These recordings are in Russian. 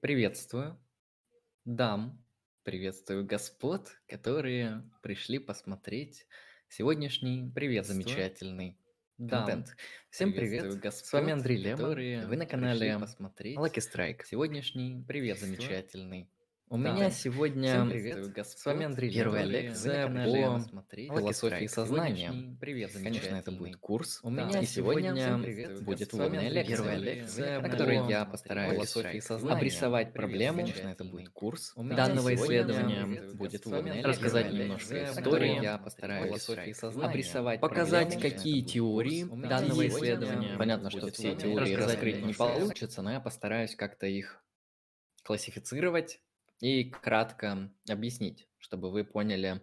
Приветствую дам, приветствую господ, которые пришли посмотреть сегодняшний Приветствую замечательный дам, контент. Всем привет! приветствую С вами господ, Андрей которые Вы на канале посмотреть Lucky Strike. сегодняшний Приветствую. замечательный У меня дам. сегодня с вами Андрей Первая лекция по философии сознания. Привет Конечно, это будет курс. У Да. меня И сегодня будет Андрей лекция, Первая лекция на которой я постараюсь обрисовать проблему. Конечно, это будет курс меня данного исследования. будет вводная рассказать немножко истории, я постараюсь обрисовать, Показать, какие теории меня данного исследования. Понятно, что все теории раскрыть не получится, но я постараюсь как-то их классифицировать и кратко объяснить, чтобы вы поняли,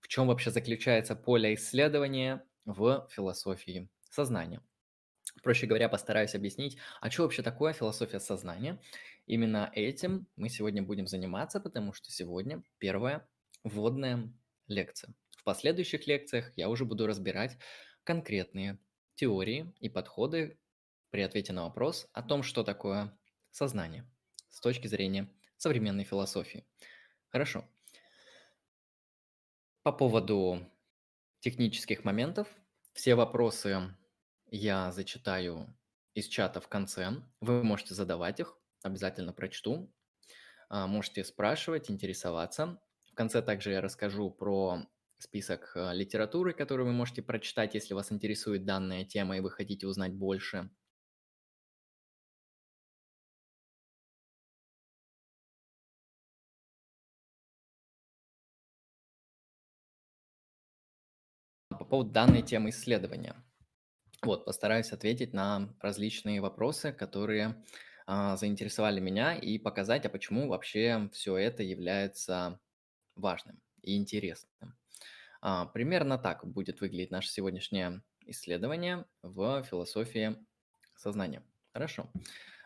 в чем вообще заключается поле исследования в философии сознания. Проще говоря, постараюсь объяснить, а что вообще такое философия сознания. Именно этим мы сегодня будем заниматься, потому что сегодня первая вводная лекция. В последующих лекциях я уже буду разбирать конкретные теории и подходы при ответе на вопрос о том, что такое сознание с точки зрения современной философии. Хорошо. По поводу технических моментов, все вопросы я зачитаю из чата в конце. Вы можете задавать их, обязательно прочту. А, Можете спрашивать, интересоваться. В конце также я расскажу про список а, литературы, которую вы можете прочитать, если вас интересует данная тема и вы хотите узнать больше. Поводу данной темы исследования. Вот, постараюсь ответить на различные вопросы, которые а, заинтересовали меня, и показать, а почему вообще все это является важным и интересным. А, примерно так будет выглядеть наше сегодняшнее исследование в философии сознания. Хорошо.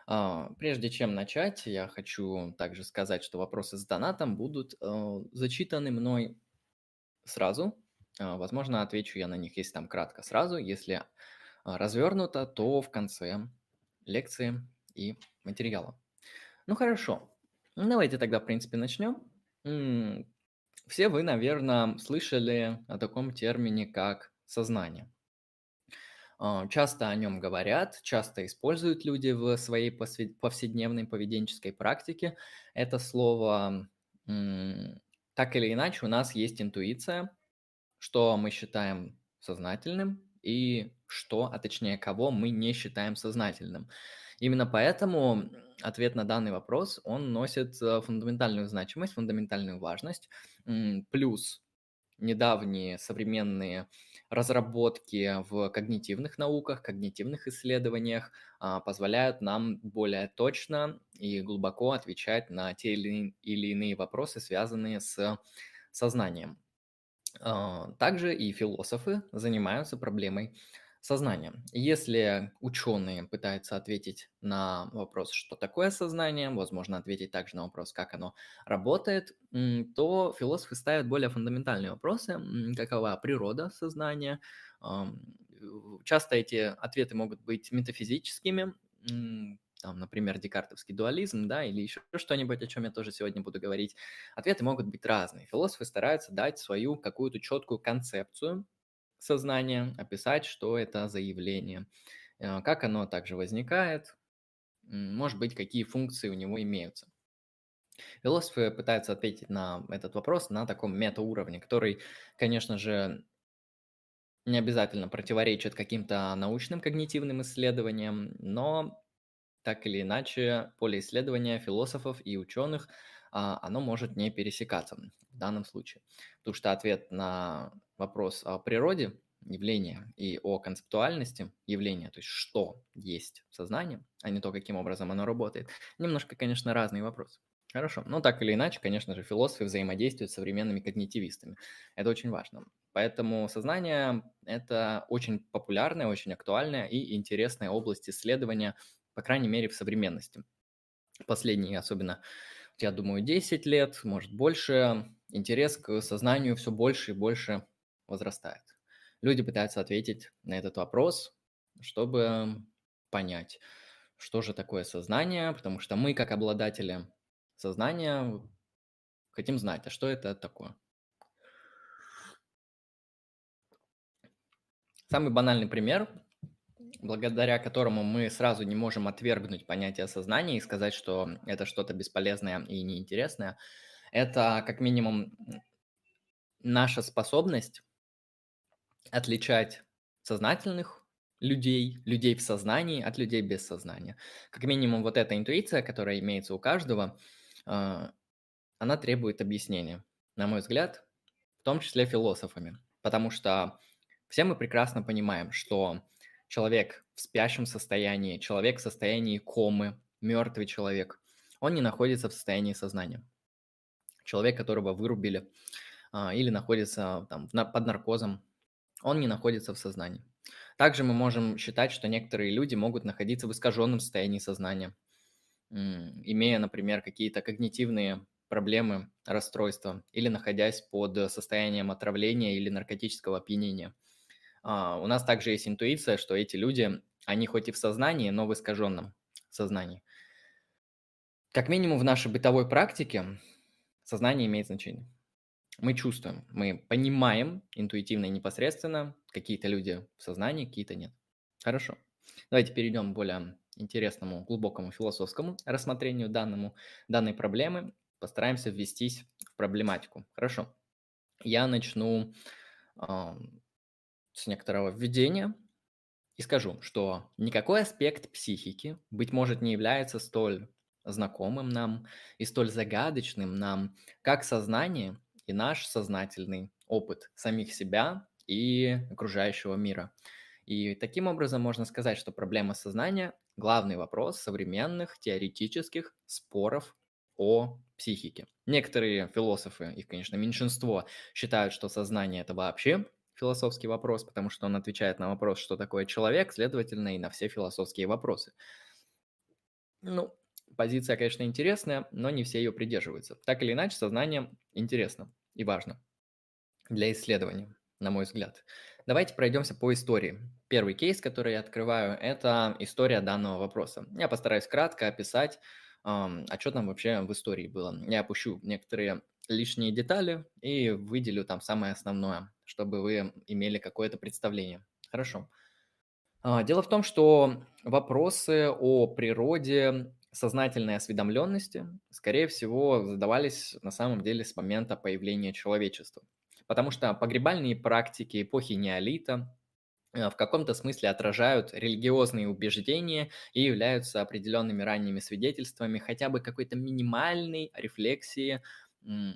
А, Прежде чем начать, я хочу также сказать, что вопросы с донатом будут э, зачитаны мной сразу. А, Возможно, отвечу я на них, если там кратко сразу. Если а, развернуто, то в конце лекции и материала. Ну хорошо. Давайте тогда, в принципе, начнем. Все вы, наверное, слышали о таком термине, как сознание. А, Часто о нем говорят, часто используют люди в своей повседневной поведенческой практике. Это слово, так или иначе, у нас есть интуиция, что мы считаем сознательным и что, а точнее кого мы не считаем сознательным. Именно поэтому ответ на данный вопрос, он носит э, фундаментальную значимость, фундаментальную важность. Плюс недавние современные разработки в когнитивных науках, когнитивных исследованиях а, позволяют нам более точно и глубоко отвечать на те или иные вопросы, связанные с сознанием. А, Также и философы занимаются проблемой сознания. Если ученые пытаются ответить на вопрос, что такое сознание, возможно, ответить также на вопрос, как оно работает, то философы ставят более фундаментальные вопросы, какова природа сознания. В- Часто эти ответы могут быть метафизическими, там, например, декартовский дуализм, да, или еще что-нибудь, о чем я тоже сегодня буду говорить. Ответы могут быть разные. Философы стараются дать свою какую-то четкую концепцию сознания, описать, что это за явление, э, как оно также возникает, может быть, какие функции у него имеются. Философы пытаются ответить на этот вопрос на таком метауровне, который, конечно же, не обязательно противоречит каким-то научным когнитивным исследованиям, но так или иначе поле исследования философов и ученых, а, оно может не пересекаться в данном случае. Потому что ответ на вопрос о природе явления и о концептуальности явления, то есть что есть сознание, а не то, каким образом оно работает, немножко, конечно, разные вопросы. Хорошо. Но так или иначе, конечно же, философы взаимодействуют с современными когнитивистами. Это очень важно. Поэтому сознание – это очень популярная, очень актуальная и интересная область исследования, по крайней мере, в современности. Последние, особенно, я думаю, 10 лет, может больше, интерес к сознанию все больше и больше возрастает. Люди пытаются ответить на этот вопрос, чтобы понять, что же такое сознание, потому что мы, как обладатели сознания, хотим знать, а что это такое. Самый банальный пример, благодаря которому мы сразу не можем отвергнуть понятие сознания и сказать, что это что-то бесполезное и неинтересное, это как минимум наша способность отличать сознательных людей, людей в сознании от людей без сознания. Как минимум вот эта интуиция, которая имеется у каждого, а, она требует объяснения, на мой взгляд, в том числе философами. Потому что все мы прекрасно понимаем, что человек в спящем состоянии, человек в состоянии комы, мертвый человек, он не находится в состоянии сознания. Человек, которого вырубили а, или находится там, под наркозом, он не находится в сознании. Также мы можем считать, что некоторые люди могут находиться в искаженном состоянии сознания, имея, например, какие-то когнитивные проблемы, расстройства, или находясь под состоянием отравления или наркотического опьянения. А, у нас также есть интуиция, что эти люди, они хоть и в сознании, но в искаженном сознании. Как минимум в нашей бытовой практике сознание имеет значение мы чувствуем, мы понимаем интуитивно и непосредственно, какие-то люди в сознании, какие-то нет. Хорошо. Давайте перейдем к более интересному, глубокому философскому рассмотрению данному, данной проблемы. Постараемся ввестись в проблематику. Хорошо. Я начну с некоторого введения и скажу, что никакой аспект психики, быть может, не является столь знакомым нам и столь загадочным нам, как сознание и наш сознательный опыт самих себя и окружающего мира. И таким образом можно сказать, что проблема сознания – главный вопрос современных теоретических споров о психике. Некоторые философы, их, конечно, меньшинство, считают, что сознание – это вообще философский вопрос, потому что он отвечает на вопрос, что такое человек, следовательно, и на все философские вопросы. Ну, Позиция, конечно, интересная, но не все ее придерживаются. Так или иначе, сознание интересно и важно для исследования, на мой взгляд. Давайте пройдемся по истории. Первый кейс, который я открываю, это история данного вопроса. Я постараюсь кратко описать, а что там вообще в истории было. Я опущу некоторые лишние детали и выделю там самое основное, чтобы вы имели какое-то представление. Хорошо. А, дело в том, что вопросы о природе сознательной осведомленности, скорее всего, задавались на самом деле с момента появления человечества. Потому что погребальные практики эпохи неолита э, в каком-то смысле отражают религиозные убеждения и являются определенными ранними свидетельствами хотя бы какой-то минимальной рефлексии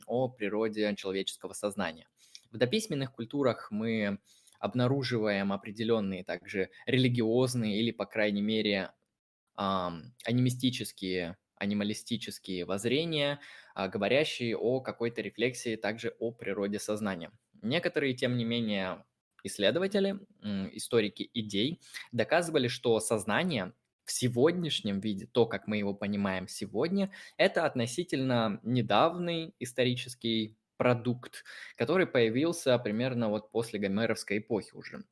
о природе человеческого сознания. В дописьменных культурах мы обнаруживаем определенные также религиозные или, по крайней мере, анимистические, анималистические воззрения, а, говорящие о какой-то рефлексии также о природе сознания. Некоторые, тем не менее, исследователи, историки идей доказывали, что сознание в сегодняшнем виде, то, как мы его понимаем сегодня, это относительно недавний исторический продукт, который появился примерно вот после гомеровской эпохи уже.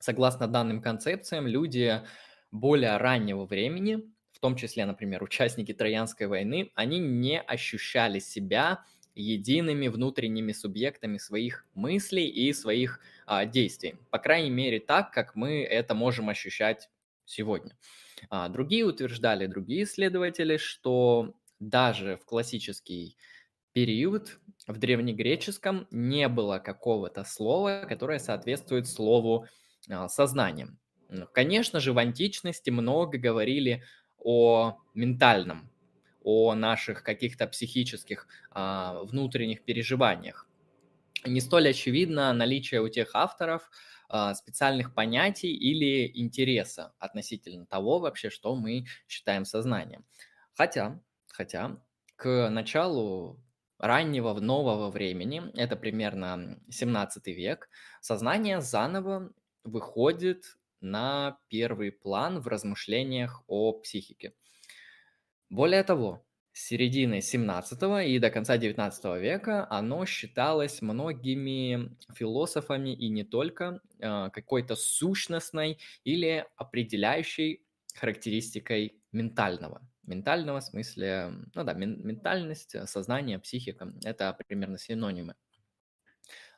Согласно данным концепциям, люди более раннего времени, в том числе, например, участники Троянской войны, они не ощущали себя едиными внутренними субъектами своих мыслей и своих а, действий. По крайней мере, так, как мы это можем ощущать сегодня. А, другие утверждали, другие исследователи, что даже в классический период в древнегреческом не было какого-то слова, которое соответствует слову а, сознание. Конечно же, в античности много говорили о ментальном, о наших каких-то психических а, внутренних переживаниях. Не столь очевидно наличие у тех авторов а, специальных понятий или интереса относительно того вообще, что мы считаем сознанием. Хотя, хотя к началу раннего нового времени, это примерно 17 век, сознание заново выходит на первый план в размышлениях о психике. Более того, с середины 17 и до конца 19 века оно считалось многими философами и не только э, какой-то сущностной или определяющей характеристикой ментального. Ментального смысле, ну да, мен- ментальность, э, сознание, психика – это примерно синонимы.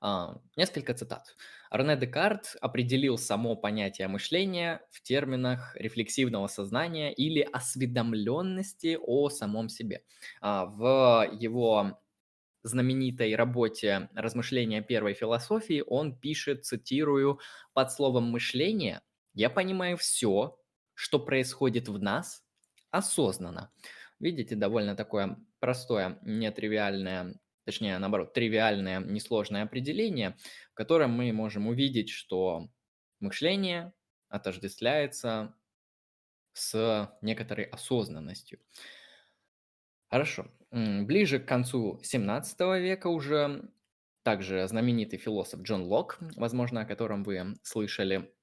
А, несколько цитат. Рене Декарт определил само понятие мышления в терминах рефлексивного сознания или осведомленности о самом себе. А, в его знаменитой работе «Размышления первой философии» он пишет, цитирую, «Под словом «мышление» я понимаю все, что происходит в нас осознанно». Видите, довольно такое простое, нетривиальное точнее, наоборот, тривиальное, несложное определение, в котором мы можем увидеть, что мышление отождествляется с некоторой осознанностью. Хорошо. Ближе к концу 17 века уже также знаменитый философ Джон Лок, возможно, о котором вы слышали,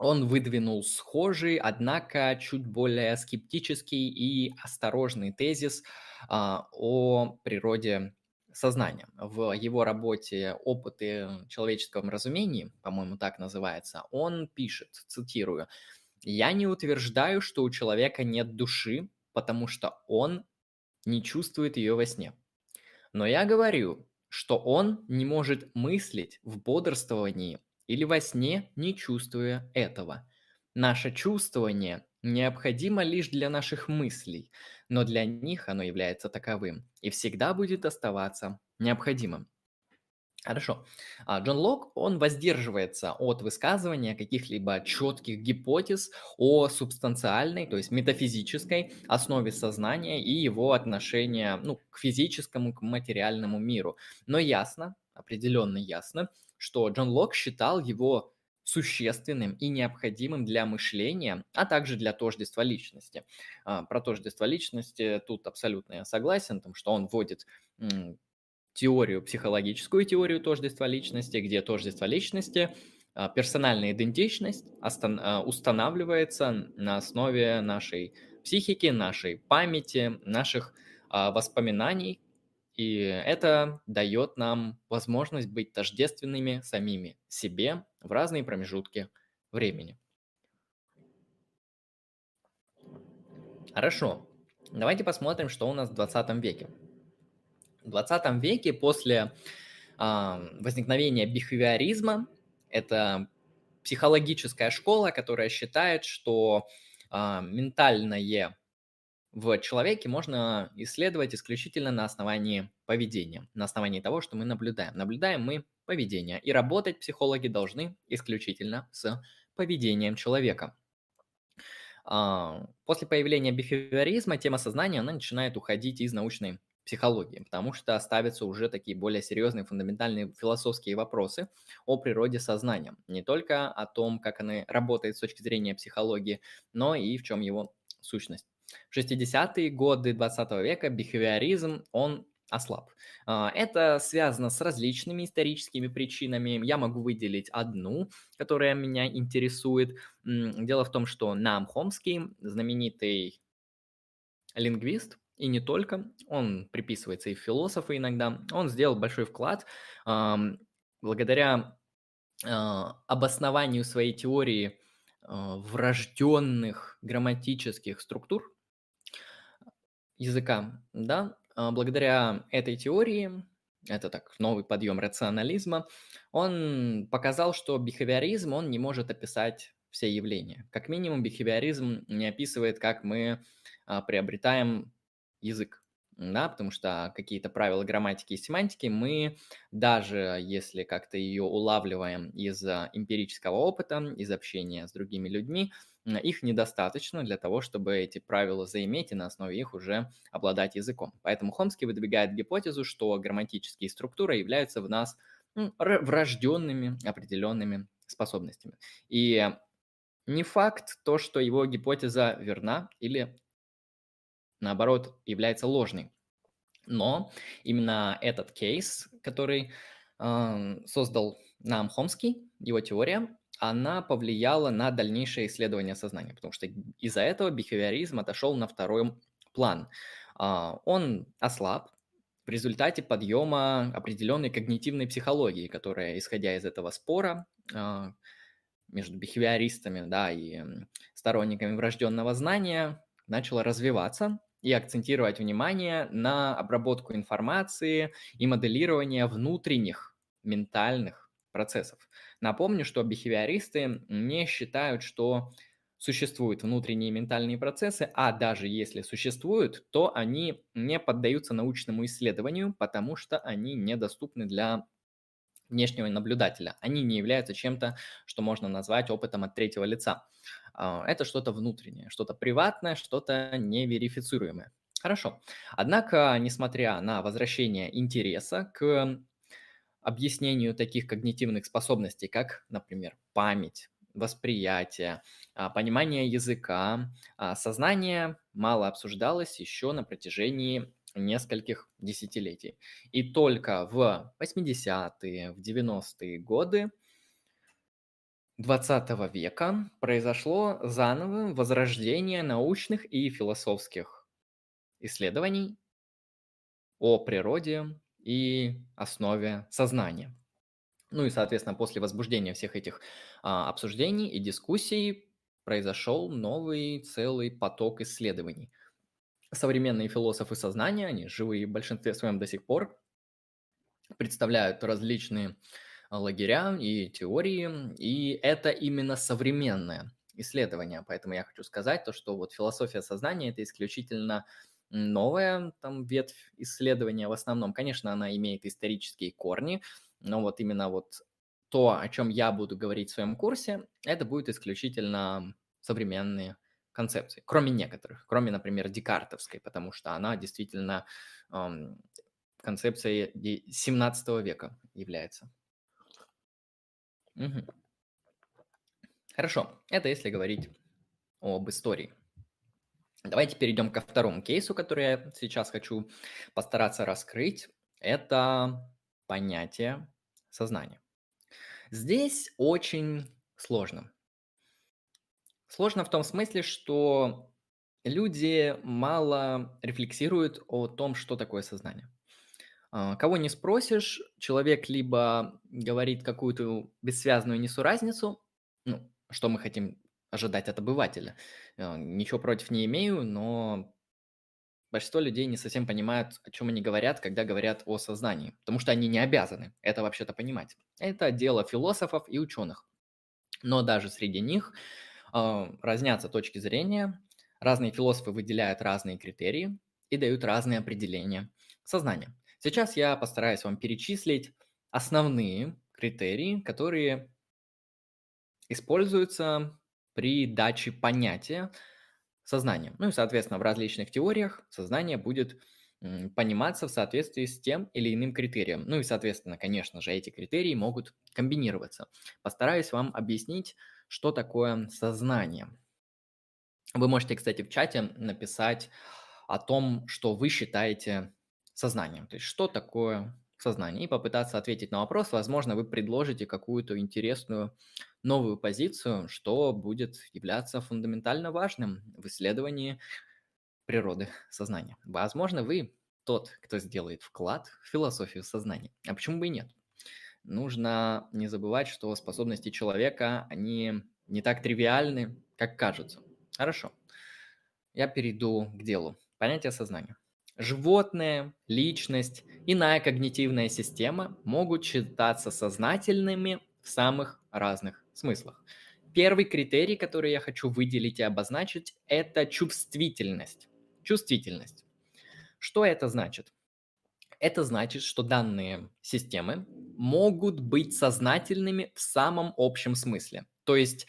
он выдвинул схожий, однако чуть более скептический и осторожный тезис а, о природе сознания. В его работе «Опыты человеческом разумении», по-моему, так называется, он пишет, цитирую, «Я не утверждаю, что у человека нет души, потому что он не чувствует ее во сне. Но я говорю, что он не может мыслить в бодрствовании или во сне, не чувствуя этого. Наше чувствование необходимо лишь для наших мыслей, но для них оно является таковым и всегда будет оставаться необходимым. Хорошо. А Джон Лок, он воздерживается от высказывания каких-либо четких гипотез о субстанциальной, то есть метафизической основе сознания и его отношения ну, к физическому, к материальному миру. Но ясно, определенно ясно, что Джон Лок считал его существенным и необходимым для мышления, а также для тождества личности. А, про тождество личности тут абсолютно я согласен, том, что он вводит теорию, психологическую теорию тождества личности, где тождество личности, а, персональная идентичность а, устанавливается на основе нашей психики, нашей памяти, наших воспоминаний, и это дает нам возможность быть тождественными самими себе в разные промежутки времени. Хорошо. Давайте посмотрим, что у нас в 20 веке. В 20 веке после э, возникновения бихевиоризма, это психологическая школа, которая считает, что э, ментальное в человеке можно исследовать исключительно на основании поведения, на основании того, что мы наблюдаем. Наблюдаем мы поведение, и работать психологи должны исключительно с поведением человека. А, после появления бихевиоризма тема сознания она начинает уходить из научной психологии, потому что ставятся уже такие более серьезные фундаментальные философские вопросы о природе сознания. Не только о том, как оно работает с точки зрения психологии, но и в чем его сущность. В 60-е годы 20 века бихевиоризм, он ослаб. А, это связано с различными историческими причинами. Я могу выделить одну, которая меня интересует. Дело в том, что Нам Хомский, знаменитый лингвист, и не только, он приписывается и философы иногда, он сделал большой вклад благодаря а, обоснованию своей теории а, врожденных грамматических структур, языка, да, а, благодаря этой теории, это так, новый подъем рационализма, он показал, что бихевиоризм, он не может описать все явления. Как минимум, бихевиоризм не описывает, как мы а, приобретаем язык да, потому что какие-то правила грамматики и семантики мы, даже если как-то ее улавливаем из эмпирического опыта, из общения с другими людьми, их недостаточно для того, чтобы эти правила заиметь и на основе их уже обладать языком. Поэтому Хомский выдвигает гипотезу, что грамматические структуры являются в нас врожденными определенными способностями. И не факт то, что его гипотеза верна или наоборот, является ложной. Но именно этот кейс, который э, создал нам Хомский, его теория, она повлияла на дальнейшее исследование сознания, потому что из-за этого бихевиоризм отошел на второй план. Э, он ослаб в результате подъема определенной когнитивной психологии, которая, исходя из этого спора, э, между бихевиористами, да, и сторонниками врожденного знания, начало развиваться и акцентировать внимание на обработку информации и моделирование внутренних ментальных процессов. Напомню, что бихевиористы не считают, что существуют внутренние ментальные процессы, а даже если существуют, то они не поддаются научному исследованию, потому что они недоступны для внешнего наблюдателя. Они не являются чем-то, что можно назвать опытом от третьего лица. А, это что-то внутреннее, что-то приватное, что-то неверифицируемое. Хорошо. Однако, несмотря на возвращение интереса к объяснению таких когнитивных способностей, как, например, память, восприятие, а, понимание языка, а, сознание мало обсуждалось еще на протяжении нескольких десятилетий. И только в 80-е, в 90-е годы 20 века произошло заново возрождение научных и философских исследований о природе и основе сознания. Ну и, соответственно, после возбуждения всех этих а, обсуждений и дискуссий произошел новый целый поток исследований. Современные философы сознания, они живые в большинстве своем до сих пор, представляют различные лагеря и теории, и это именно современное исследование. Поэтому я хочу сказать то, что вот философия сознания – это исключительно новая там ветвь исследования в основном. Конечно, она имеет исторические корни, но вот именно вот то, о чем я буду говорить в своем курсе, это будет исключительно современные концепции, кроме некоторых, кроме, например, декартовской, потому что она действительно эм, концепцией 17 века является. Угу. Хорошо, это если говорить об истории. Давайте перейдем ко второму кейсу, который я сейчас хочу постараться раскрыть. Это понятие сознания. Здесь очень сложно. Сложно в том смысле, что люди мало рефлексируют о том, что такое сознание. А, кого не спросишь, человек либо говорит какую-то бессвязную несуразницу, ну, что мы хотим ожидать от обывателя. А, ничего против не имею, но большинство людей не совсем понимают, о чем они говорят, когда говорят о сознании, потому что они не обязаны это вообще-то понимать. Это дело философов и ученых. Но даже среди них э, разнятся точки зрения, разные философы выделяют разные критерии и дают разные определения сознания. Сейчас я постараюсь вам перечислить основные критерии, которые используются при даче понятия сознания. Ну и, соответственно, в различных теориях сознание будет пониматься в соответствии с тем или иным критерием. Ну и, соответственно, конечно же, эти критерии могут комбинироваться. Постараюсь вам объяснить, что такое сознание. Вы можете, кстати, в чате написать о том, что вы считаете сознанием. То есть что такое сознание? И попытаться ответить на вопрос. Возможно, вы предложите какую-то интересную новую позицию, что будет являться фундаментально важным в исследовании природы сознания. Возможно, вы тот, кто сделает вклад в философию сознания. А почему бы и нет? Нужно не забывать, что способности человека, они не так тривиальны, как кажутся. Хорошо. Я перейду к делу. Понятие сознания. Животное, личность, иная когнитивная система могут считаться сознательными в самых разных смыслах. Первый критерий, который я хочу выделить и обозначить, это чувствительность. Чувствительность. Что это значит? Это значит, что данные системы могут быть сознательными в самом общем смысле. То есть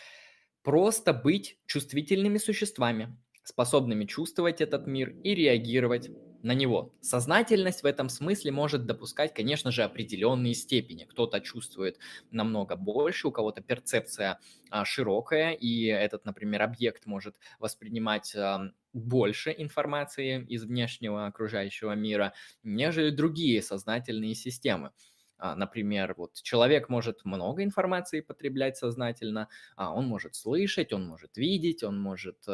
просто быть чувствительными существами, способными чувствовать этот мир и реагировать на него. Сознательность в этом смысле может допускать, конечно же, определенные степени. Кто-то чувствует намного больше, у кого-то перцепция а, широкая, и этот, например, объект может воспринимать а, больше информации из внешнего окружающего мира, нежели другие сознательные системы. А, например, вот человек может много информации потреблять сознательно, а он может слышать, он может видеть, он может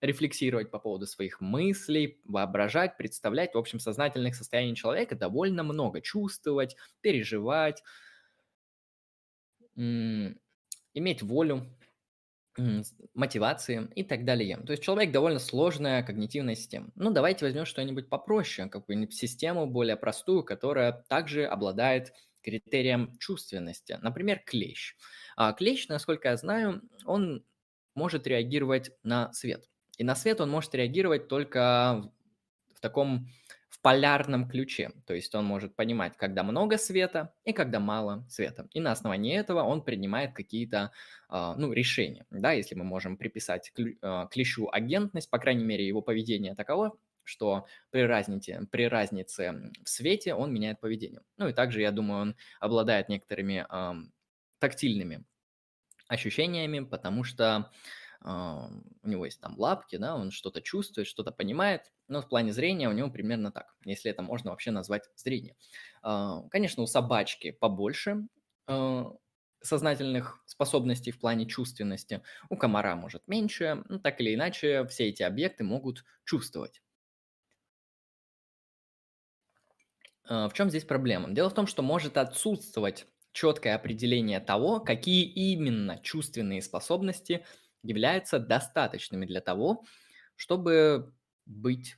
рефлексировать по поводу своих мыслей, воображать, представлять. В общем, сознательных состояний человека довольно много. Чувствовать, переживать, иметь волю мотивации и так далее. То есть человек довольно сложная когнитивная система. Ну, давайте возьмем что-нибудь попроще, какую-нибудь систему более простую, которая также обладает критерием чувственности. Например, клещ. А клещ, насколько я знаю, он может реагировать на свет. И на свет он может реагировать только в, таком в полярном ключе. То есть он может понимать, когда много света и когда мало света. И на основании этого он принимает какие-то а, ну, решения. Да, если мы можем приписать а, клещу агентность, по крайней мере, его поведение таково, что при разнице, при разнице в свете он меняет поведение. Ну и также, я думаю, он обладает некоторыми ам, тактильными ощущениями, потому что у него есть там лапки, да, он что-то чувствует, что-то понимает, но в плане зрения у него примерно так, если это можно вообще назвать зрение. А, Конечно, у собачки побольше а, сознательных способностей в плане чувственности, у комара может меньше, ну, так или иначе все эти объекты могут чувствовать. А, В чем здесь проблема? Дело в том, что может отсутствовать четкое определение того, какие именно чувственные способности являются достаточными для того, чтобы быть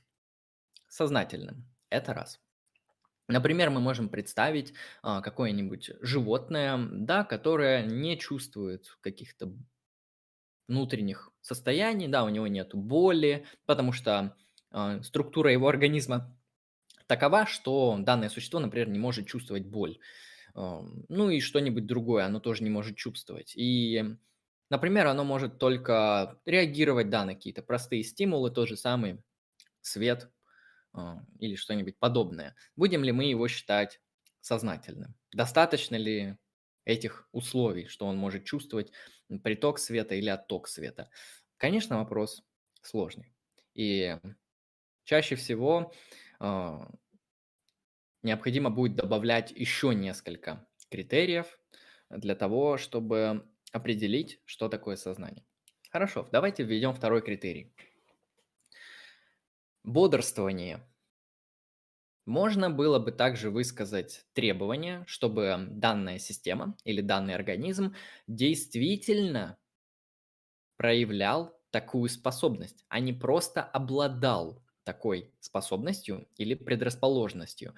сознательным. Это раз. Например, мы можем представить а, какое-нибудь животное, да, которое не чувствует каких-то внутренних состояний, да, у него нет боли, потому что а, структура его организма такова, что данное существо, например, не может чувствовать боль. Ну и что-нибудь другое оно тоже не может чувствовать. И, например, оно может только реагировать, да, на какие-то простые стимулы, тот же самый свет а, или что-нибудь подобное. Будем ли мы его считать сознательным? Достаточно ли этих условий, что он может чувствовать приток света или отток света? Конечно, вопрос сложный. И чаще всего а, необходимо будет добавлять еще несколько критериев для того, чтобы определить, что такое сознание. Хорошо, давайте введем второй критерий. Бодрствование. Можно было бы также высказать требование, чтобы данная система или данный организм действительно проявлял такую способность, а не просто обладал такой способностью или предрасположенностью.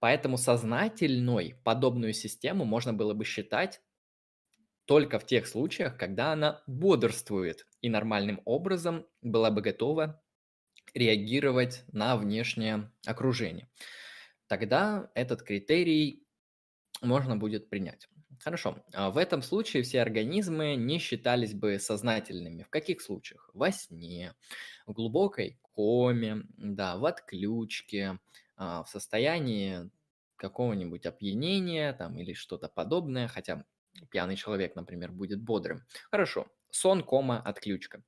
Поэтому сознательной подобную систему можно было бы считать только в тех случаях, когда она бодрствует и нормальным образом была бы готова реагировать на внешнее окружение. Тогда этот критерий можно будет принять. Хорошо. а В этом случае все организмы не считались бы сознательными. В каких случаях? Во сне, в глубокой коме, да, в отключке, а, в состоянии какого-нибудь опьянения там, или что-то подобное, хотя пьяный человек, например, будет бодрым. Хорошо. Сон, кома, отключка.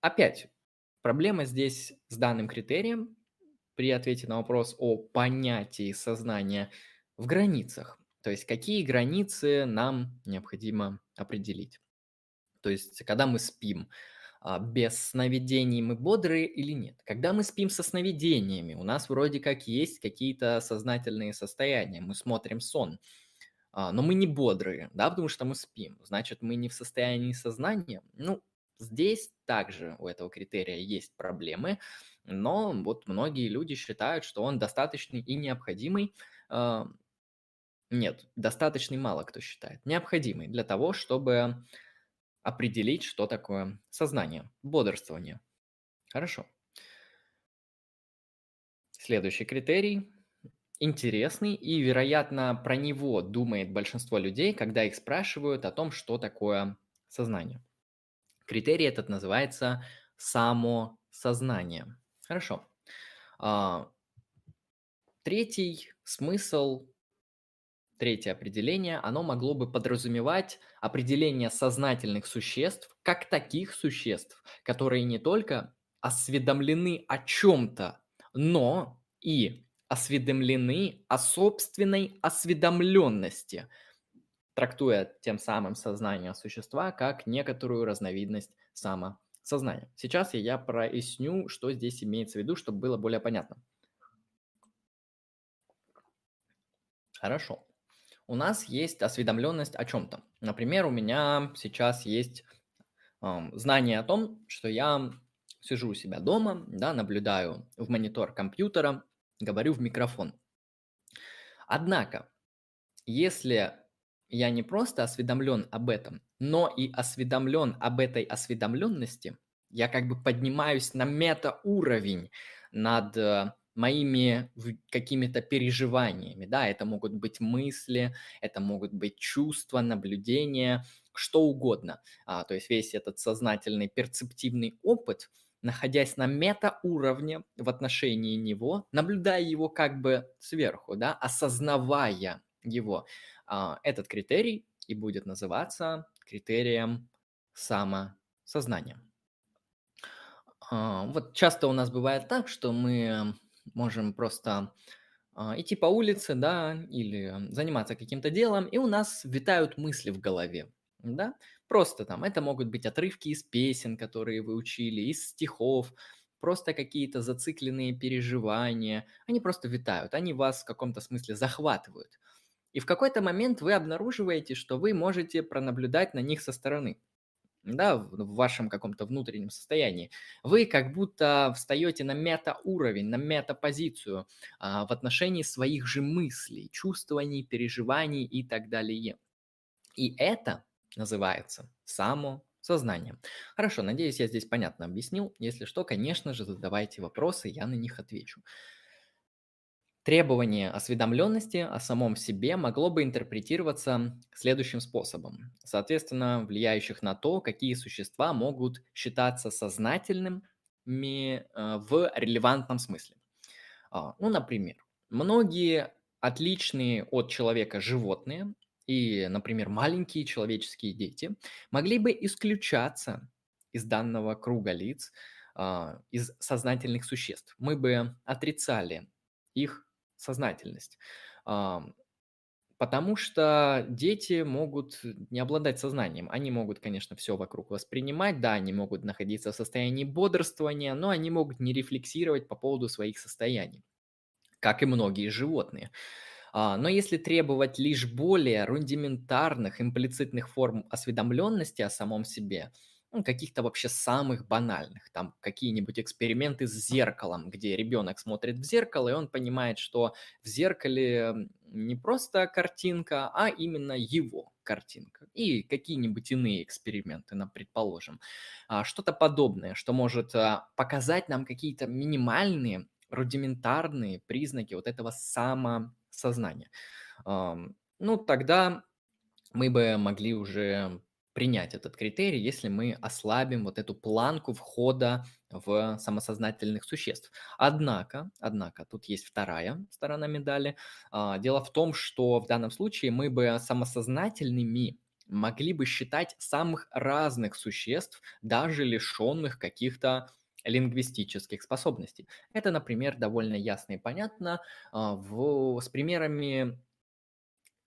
Опять, проблема здесь с данным критерием при ответе на вопрос о понятии сознания в границах. То есть какие границы нам необходимо определить. То есть когда мы спим, а, без сновидений мы бодрые или нет? Когда мы спим со сновидениями, у нас вроде как есть какие-то сознательные состояния, мы смотрим сон, но мы не бодрые, да, потому что мы спим. Значит, мы не в состоянии сознания. Ну, здесь также у этого критерия есть проблемы, но вот многие люди считают, что он достаточный и необходимый. а, Нет, достаточный мало кто считает. Необходимый для того, чтобы определить, что такое сознание, бодрствование. Хорошо. Следующий критерий интересный, и, вероятно, про него думает большинство людей, когда их спрашивают о том, что такое сознание. Критерий этот называется самосознание. Хорошо. А, Третий смысл, третье определение, оно могло бы подразумевать определение сознательных существ как таких существ, которые не только осведомлены о чем-то, но и осведомлены о собственной осведомленности, трактуя тем самым сознание существа как некоторую разновидность самосознания. Сейчас я проясню, что здесь имеется в виду, чтобы было более понятно. Хорошо. У нас есть осведомленность о чем-то. Например, у меня сейчас есть ам, знание о том, что я сижу у себя дома, да, наблюдаю в монитор компьютера, говорю в микрофон. Однако, если я не просто осведомлен об этом, но и осведомлен об этой осведомленности, я как бы поднимаюсь на метауровень над э, моими какими-то переживаниями, да, это могут быть мысли, это могут быть чувства, наблюдения, что угодно. А, то есть весь этот сознательный перцептивный опыт, находясь на метауровне в отношении него, наблюдая его как бы сверху, да, осознавая его, а, этот критерий и будет называться критерием самосознания. А, вот часто у нас бывает так, что мы можем просто а, идти по улице, да, или заниматься каким-то делом, и у нас витают мысли в голове, да, просто там, это могут быть отрывки из песен, которые вы учили, из стихов, просто какие-то зацикленные переживания, они просто витают, они вас в каком-то смысле захватывают. И в какой-то момент вы обнаруживаете, что вы можете пронаблюдать на них со стороны да, в вашем каком-то внутреннем состоянии, вы как будто встаете на мета-уровень, на мета-позицию а, в отношении своих же мыслей, чувствований, переживаний и так далее. И это называется самосознанием. Хорошо, надеюсь, я здесь понятно объяснил. Если что, конечно же, задавайте вопросы, я на них отвечу. Требование осведомленности о самом себе могло бы интерпретироваться следующим способом, соответственно, влияющих на то, какие существа могут считаться сознательными э, в релевантном смысле. А, ну, например, многие отличные от человека животные и, например, маленькие человеческие дети могли бы исключаться из данного круга лиц, а, из сознательных существ. Мы бы отрицали их сознательность. Потому что дети могут не обладать сознанием. Они могут, конечно, все вокруг воспринимать, да, они могут находиться в состоянии бодрствования, но они могут не рефлексировать по поводу своих состояний, как и многие животные. А, но если требовать лишь более рудиментарных, имплицитных форм осведомленности о самом себе – ну, каких-то вообще самых банальных. Там какие-нибудь эксперименты с зеркалом, где ребенок смотрит в зеркало, и он понимает, что в зеркале не просто картинка, а именно его картинка. И какие-нибудь иные эксперименты, нам предположим. А, что-то подобное, что может а, показать нам какие-то минимальные, рудиментарные признаки вот этого самосознания. Ну, тогда мы бы могли уже принять этот критерий, если мы ослабим вот эту планку входа в самосознательных существ. Однако, однако, тут есть вторая сторона медали. А, дело в том, что в данном случае мы бы самосознательными могли бы считать самых разных существ, даже лишенных каких-то лингвистических способностей. Это, например, довольно ясно и понятно а, в, с примерами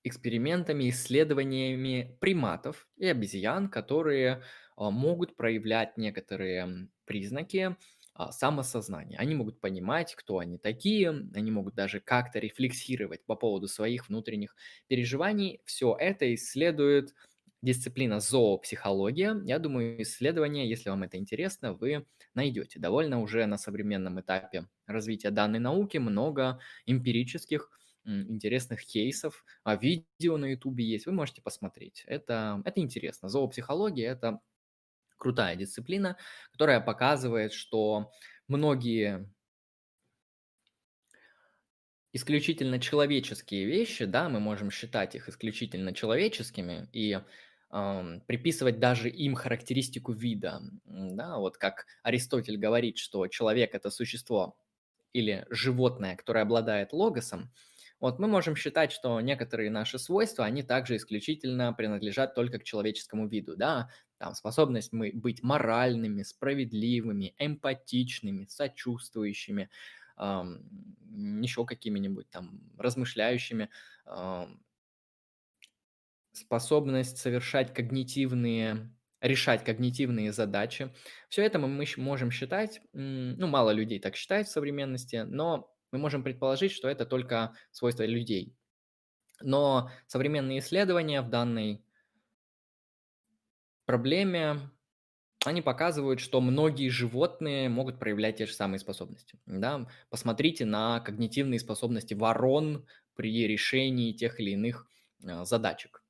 экспериментами, исследованиями приматов и обезьян, которые а, могут проявлять некоторые признаки а, самосознания. Они могут понимать, кто они такие, они могут даже как-то рефлексировать по поводу своих внутренних переживаний. Все это исследует дисциплина зоопсихология. Я думаю, исследования, если вам это интересно, вы найдете. Довольно уже на современном этапе развития данной науки много эмпирических интересных кейсов, а видео на ютубе есть, вы можете посмотреть. Это, это интересно. Зоопсихология – это крутая дисциплина, которая показывает, что многие исключительно человеческие вещи, да, мы можем считать их исключительно человеческими и приписывать даже им характеристику вида, да, вот как Аристотель говорит, что человек это существо или животное, которое обладает логосом, вот мы можем считать, что некоторые наши свойства, они также исключительно принадлежат только к человеческому виду, да, там способность мы быть моральными, справедливыми, эмпатичными, сочувствующими, эм, еще какими-нибудь там размышляющими, эм, способность совершать когнитивные решать когнитивные задачи. Все это мы можем считать, ну, мало людей так считает в современности, но мы можем предположить, что это только свойства людей. Но современные исследования в данной проблеме они показывают, что многие животные могут проявлять те же самые способности. Да? Посмотрите на когнитивные способности ворон при решении тех или иных а, задачек.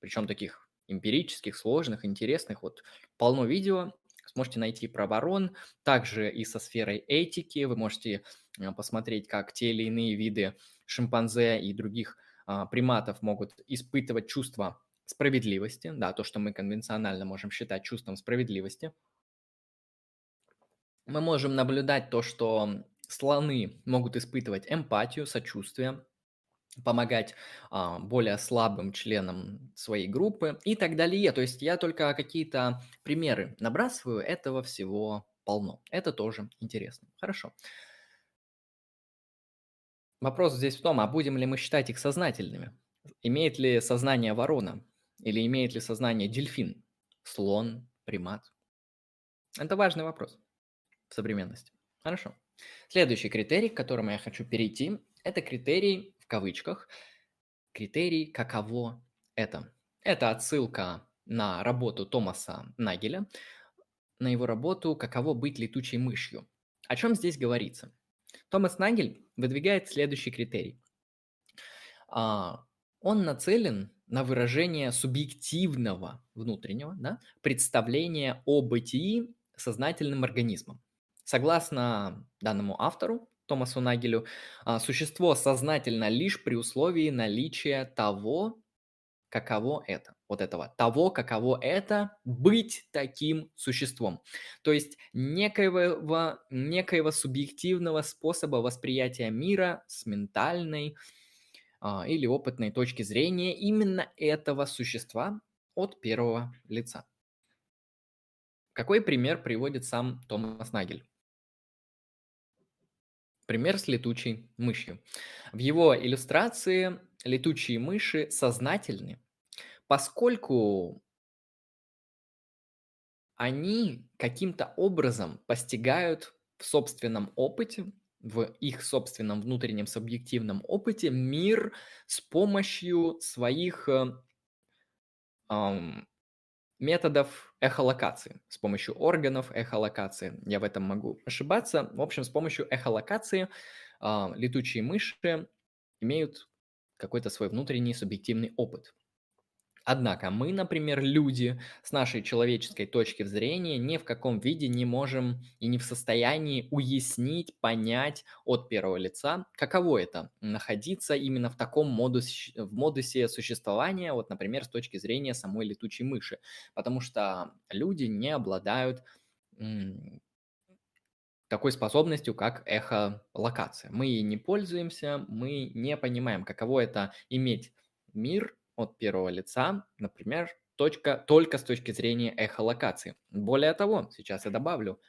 Причем таких эмпирических, сложных, интересных. Вот полно видео, сможете найти про ворон. Также и со сферой этики вы можете а, посмотреть, как те или иные виды шимпанзе и других а, приматов могут испытывать чувство справедливости, да, то, что мы конвенционально можем считать чувством справедливости. Мы можем наблюдать то, что слоны могут испытывать эмпатию, сочувствие, помогать а, более слабым членам своей группы и так далее. То есть я только какие-то примеры набрасываю, этого всего полно. Это тоже интересно. Хорошо. Вопрос здесь в том, а будем ли мы считать их сознательными? Имеет ли сознание ворона? Или имеет ли сознание дельфин, слон, примат? Это важный вопрос в современности. Хорошо. Следующий критерий, к которому я хочу перейти, это критерий кавычках, критерий «каково это?». Это отсылка на работу Томаса Нагеля, на его работу «Каково быть летучей мышью». О чем здесь говорится? Томас Нагель выдвигает следующий критерий. А, он нацелен на выражение субъективного внутреннего да, представления о бытии сознательным организмом. Согласно данному автору, Томасу Нагелю, а, существо сознательно лишь при условии наличия того, каково это, вот этого, того, каково это быть таким существом. То есть некоего, некоего субъективного способа восприятия мира с ментальной, а, или опытной точки зрения именно этого существа от первого лица. Какой пример приводит сам Томас Нагель? Пример с летучей мышью. В его иллюстрации летучие мыши сознательны, поскольку они каким-то образом постигают в собственном опыте в их собственном внутреннем субъективном опыте мир с помощью своих э, методов эхолокации, с помощью органов эхолокации. Я в этом могу ошибаться. В общем, с помощью эхолокации э, летучие мыши имеют какой-то свой внутренний субъективный опыт. Однако мы, например, люди, с нашей человеческой точки зрения, ни в каком виде не можем и не в состоянии уяснить, понять от первого лица, каково это находиться именно в таком модусе, в модусе существования, вот, например, с точки зрения самой летучей мыши. Потому что люди не обладают такой способностью, как эхолокация. Мы ей не пользуемся, мы не понимаем, каково это иметь мир от первого лица, например, точка, только с точки зрения эхолокации. Более того, сейчас я добавлю,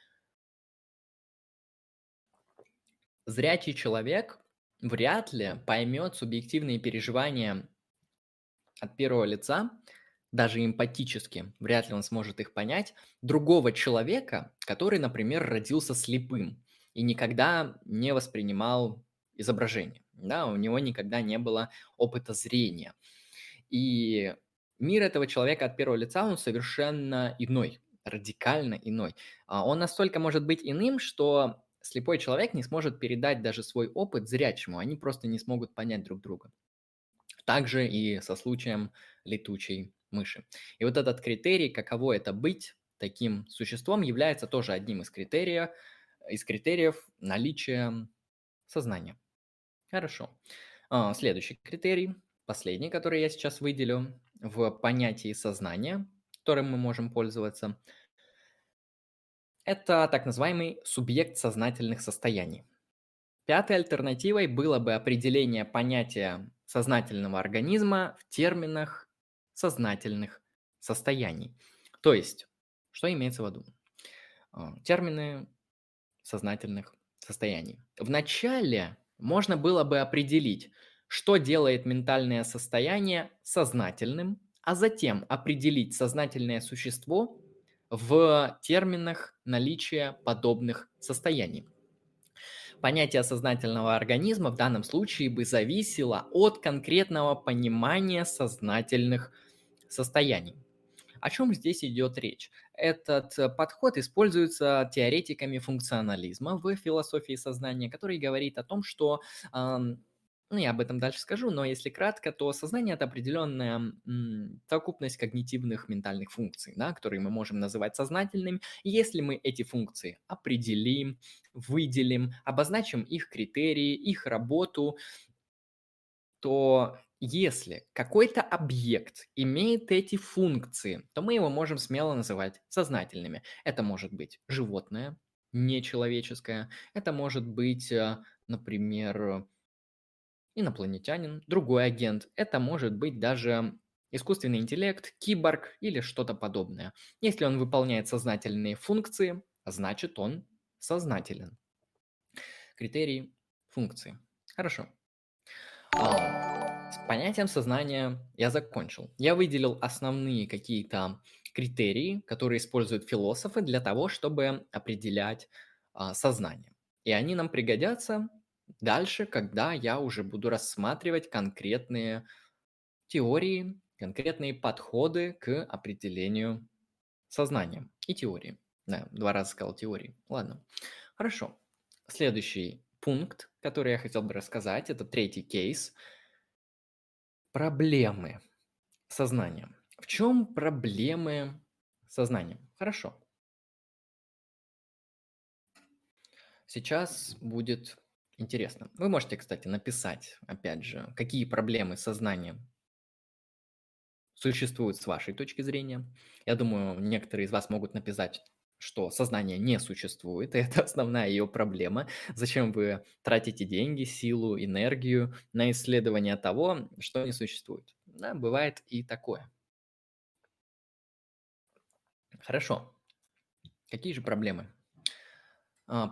зрячий человек вряд ли поймет субъективные переживания от первого лица, даже эмпатически, вряд ли он сможет их понять, другого человека, который, например, родился слепым и никогда не воспринимал изображение. Да, у него никогда не было опыта зрения. И мир этого человека от первого лица, он совершенно иной, радикально иной. А он настолько может быть иным, что слепой человек не сможет передать даже свой опыт зрячему, они просто не смогут понять друг друга. Также и со случаем летучей мыши. И вот этот критерий, каково это быть таким существом, является тоже одним из критериев, из критериев наличия сознания. Хорошо. А, следующий критерий Последний, который я сейчас выделю в понятии сознания, которым мы можем пользоваться, это так называемый субъект сознательных состояний. Пятой альтернативой было бы определение понятия сознательного организма в терминах сознательных состояний. То есть, что имеется в виду? А, термины сознательных состояний. Вначале можно было бы определить, что делает ментальное состояние сознательным, а затем определить сознательное существо в терминах наличия подобных состояний. Понятие сознательного организма в данном случае бы зависело от конкретного понимания сознательных состояний. О чем здесь идет речь? Этот э, подход используется теоретиками функционализма в философии сознания, который говорит о том, что ну, я об этом дальше скажу, но если кратко, то сознание – это определенная м, совокупность когнитивных ментальных функций, да, которые мы можем называть сознательными. Если мы эти функции определим, выделим, обозначим их критерии, их работу, то если какой-то объект имеет эти функции, то мы его можем смело называть сознательными. Это может быть животное, нечеловеческое, это может быть, э, например, инопланетянин, другой агент. Это может быть даже искусственный интеллект, киборг или что-то подобное. Если он выполняет сознательные функции, значит он сознателен. Критерии функции. Хорошо. А, с понятием сознания я закончил. Я выделил основные какие-то критерии, которые используют философы для того, чтобы определять а, сознание. И они нам пригодятся Дальше, когда я уже буду рассматривать конкретные теории, конкретные подходы к определению сознания и теории. Да, два раза сказал теории. Ладно. Хорошо. Следующий пункт, который я хотел бы рассказать, это третий кейс. Проблемы сознания. В чем проблемы сознания? Хорошо. Сейчас будет Интересно. Вы можете, кстати, написать, опять же, какие проблемы с сознанием существуют с вашей точки зрения. Я думаю, некоторые из вас могут написать, что сознание не существует, и это основная ее проблема. Зачем вы тратите деньги, силу, энергию на исследование того, что не существует? Да, бывает и такое. Хорошо. Какие же проблемы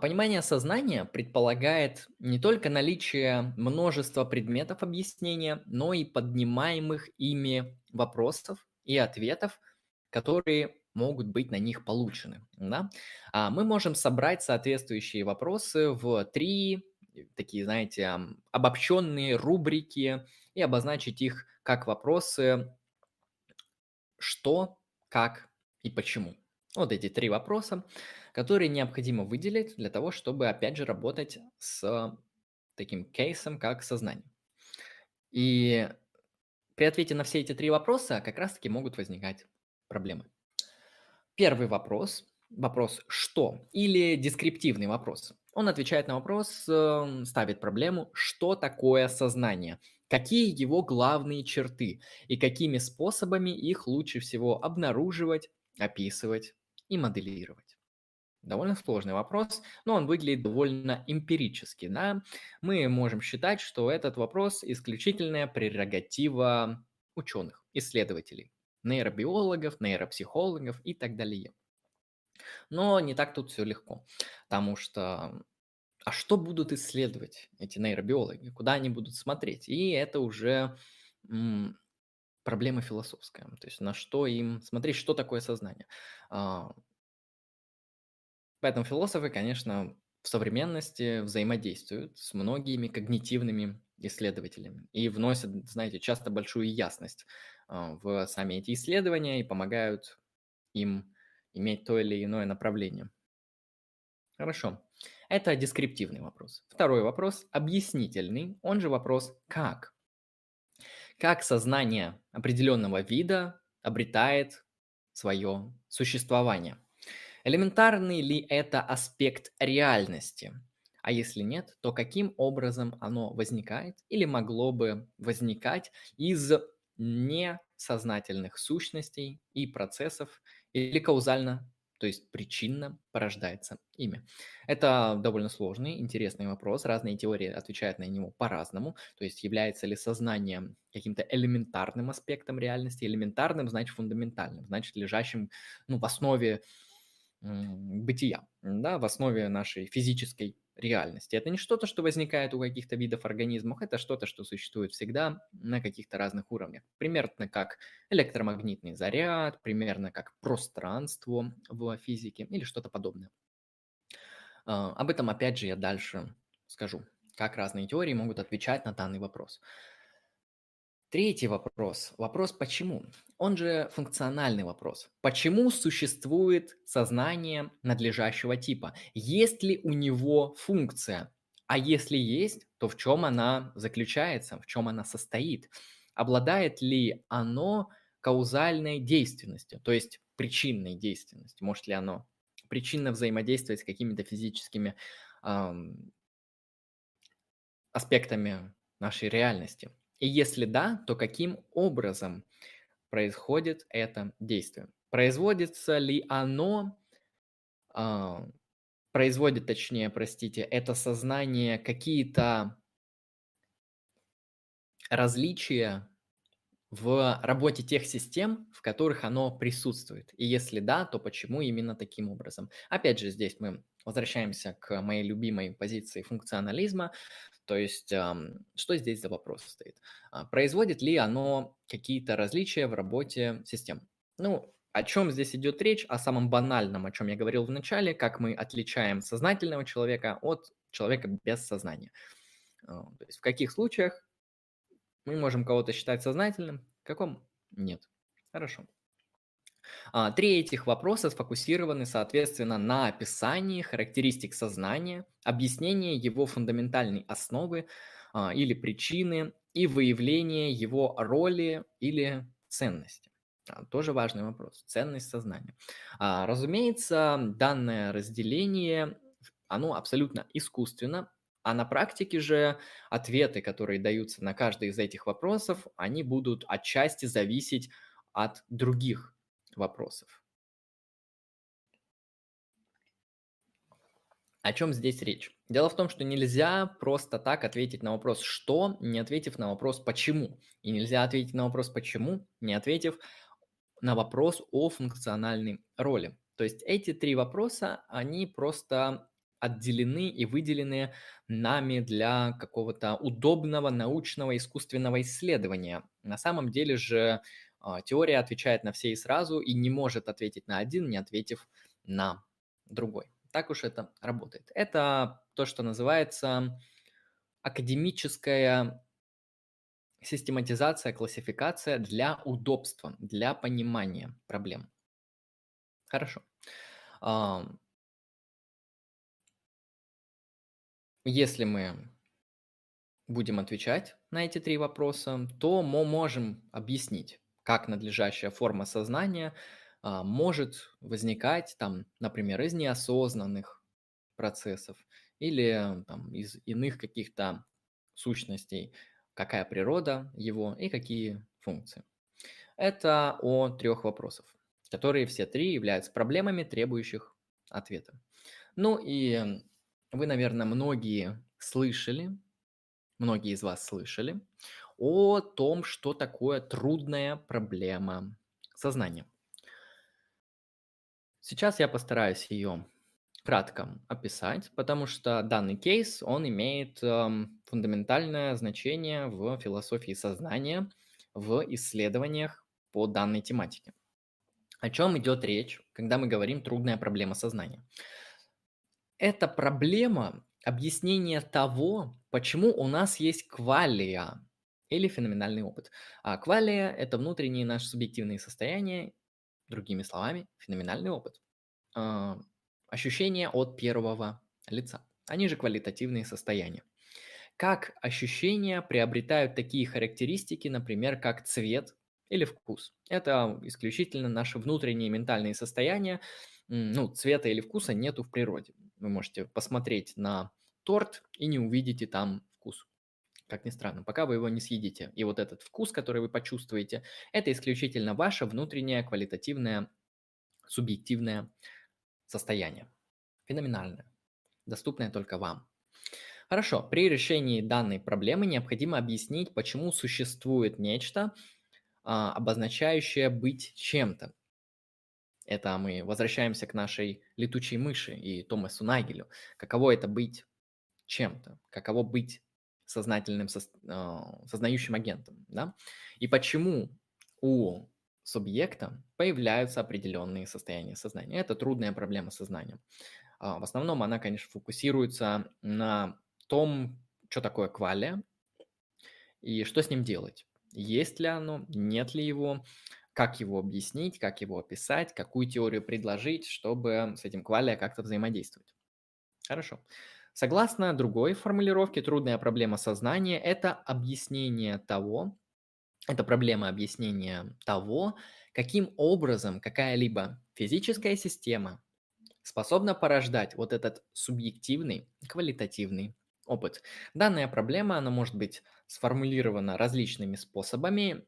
понимание сознания предполагает не только наличие множества предметов объяснения, но и поднимаемых ими вопросов и ответов, которые могут быть на них получены. Да? А мы можем собрать соответствующие вопросы в три такие, знаете, обобщенные рубрики и обозначить их как вопросы «что», «как» и «почему». Вот эти три вопроса которые необходимо выделить для того, чтобы, опять же, работать с таким кейсом, как сознание. И при ответе на все эти три вопроса как раз-таки могут возникать проблемы. Первый вопрос, вопрос «что?» или дескриптивный вопрос. Он отвечает на вопрос, эм, ставит проблему «что такое сознание?», какие его главные черты и какими способами их лучше всего обнаруживать, описывать и моделировать. Довольно сложный вопрос, но он выглядит довольно эмпирически. Да? Мы можем считать, что этот вопрос исключительная прерогатива ученых, исследователей, нейробиологов, нейропсихологов и так далее. Но не так тут все легко, потому что а что будут исследовать эти нейробиологи, куда они будут смотреть? И это уже м, проблема философская, то есть на что им смотреть, что такое сознание. Поэтому философы, конечно, в современности взаимодействуют с многими когнитивными исследователями и вносят, знаете, часто большую ясность а, в сами эти исследования и помогают им иметь то или иное направление. Хорошо. Это дескриптивный вопрос. Второй вопрос – объяснительный, он же вопрос «как?». Как сознание определенного вида обретает свое существование – Элементарный ли это аспект реальности? А если нет, то каким образом оно возникает или могло бы возникать из несознательных сущностей и процессов или каузально, то есть причинно порождается ими? Это довольно сложный, интересный вопрос. Разные теории отвечают на него по-разному. То есть является ли сознание каким-то элементарным аспектом реальности? Элементарным значит фундаментальным, значит лежащим ну, в основе бытия, да, в основе нашей физической реальности. Это не что-то, что возникает у каких-то видов организмов, это что-то, что существует всегда на каких-то разных уровнях. Примерно как электромагнитный заряд, примерно как пространство в физике или что-то подобное. А, об этом, опять же, я дальше скажу, как разные теории могут отвечать на данный вопрос. Третий вопрос. Вопрос «почему?». Он же функциональный вопрос. Почему существует сознание надлежащего типа? Есть ли у него функция? А если есть, то в чем она заключается, в чем она состоит? Обладает ли оно каузальной действенностью, то есть причинной действенностью? Может ли оно причинно взаимодействовать с какими-то физическими эм, аспектами нашей реальности? И если да, то каким образом происходит это действие? Производится ли оно, э, производит, точнее, простите, это сознание какие-то различия в работе тех систем, в которых оно присутствует? И если да, то почему именно таким образом? Опять же, здесь мы возвращаемся к моей любимой позиции функционализма. То есть, что здесь за вопрос стоит? А, производит ли оно какие-то различия в работе систем? Ну, о чем здесь идет речь? О самом банальном, о чем я говорил в начале, как мы отличаем сознательного человека от человека без сознания. А, то есть в каких случаях мы можем кого-то считать сознательным, в каком нет. Хорошо. А, три этих вопроса сфокусированы, соответственно, на описании характеристик сознания, объяснении его фундаментальной основы а, или причины и выявлении его роли или ценности. А, тоже важный вопрос. Ценность сознания. Разумеется, данное разделение, оно абсолютно искусственно, а на практике же ответы, которые даются на каждый из этих вопросов, они будут отчасти зависеть от других вопросов. О чем здесь речь? Дело в том, что нельзя просто так ответить на вопрос «что», не ответив на вопрос «почему». И нельзя ответить на вопрос «почему», не ответив на вопрос о функциональной роли. То есть эти три вопроса, они просто отделены и выделены нами для какого-то удобного научного искусственного исследования. На самом деле же теория отвечает на все и сразу и не может ответить на один, не ответив на другой. Так уж это работает. Это то, что называется академическая систематизация, классификация для удобства, для понимания проблем. Хорошо. Если мы будем отвечать на эти три вопроса, то мы можем объяснить, как надлежащая форма сознания а, может возникать, там, например, из неосознанных процессов или там, из иных каких-то сущностей, какая природа его и какие функции. Это о трех вопросах, которые все три являются проблемами, требующих ответа. Ну и вы, наверное, многие слышали, многие из вас слышали о том, что такое трудная проблема сознания. Сейчас я постараюсь ее кратко описать, потому что данный кейс, он имеет эм, фундаментальное значение в философии сознания, в исследованиях по данной тематике. О чем идет речь, когда мы говорим «трудная проблема сознания»? Это проблема объяснения того, почему у нас есть квалия, или феноменальный опыт. А квалия – это внутренние наши субъективные состояния, другими словами, феноменальный опыт. А, ощущения от первого лица. Они же квалитативные состояния. Как ощущения приобретают такие характеристики, например, как цвет или вкус? Это исключительно наши внутренние ментальные состояния. Ну, цвета или вкуса нету в природе. Вы можете посмотреть на торт и не увидите там вкус как ни странно, пока вы его не съедите. И вот этот вкус, который вы почувствуете, это исключительно ваше внутреннее квалитативное, субъективное состояние. Феноменальное, доступное только вам. Хорошо, при решении данной проблемы необходимо объяснить, почему существует нечто, а, обозначающее быть чем-то. Это мы возвращаемся к нашей летучей мыши и Томасу Нагелю. Каково это быть чем-то? Каково быть сознательным, со, а, сознающим агентом. Да? И почему у субъекта появляются определенные состояния сознания. Это трудная проблема сознания. А, в основном она, конечно, фокусируется на том, что такое квалия и что с ним делать. есть ли оно, нет ли его, как его объяснить, как его описать, какую теорию предложить, чтобы с этим квалия как-то взаимодействовать. Хорошо. Согласно другой формулировке, трудная проблема сознания– это объяснение того, это проблема объяснения того, каким образом какая-либо физическая система способна порождать вот этот субъективный, квалитативный опыт. Данная проблема, она может быть сформулирована различными способами,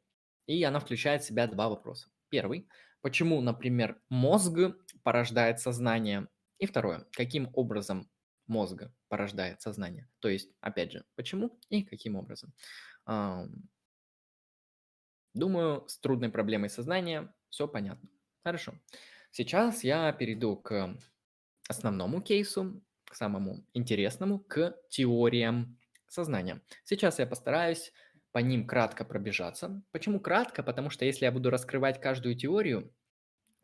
и она включает в себя два вопроса. Первый, почему, например, мозг порождает сознание? И второе, каким образом мозг порождает сознание? То есть, опять же, почему и каким образом? Думаю, с трудной проблемой сознания все понятно. Хорошо. Сейчас я перейду к основному кейсу, к самому интересному, к теориям сознания. Сейчас я постараюсь по ним кратко пробежаться. Почему кратко? Потому что если я буду раскрывать каждую теорию,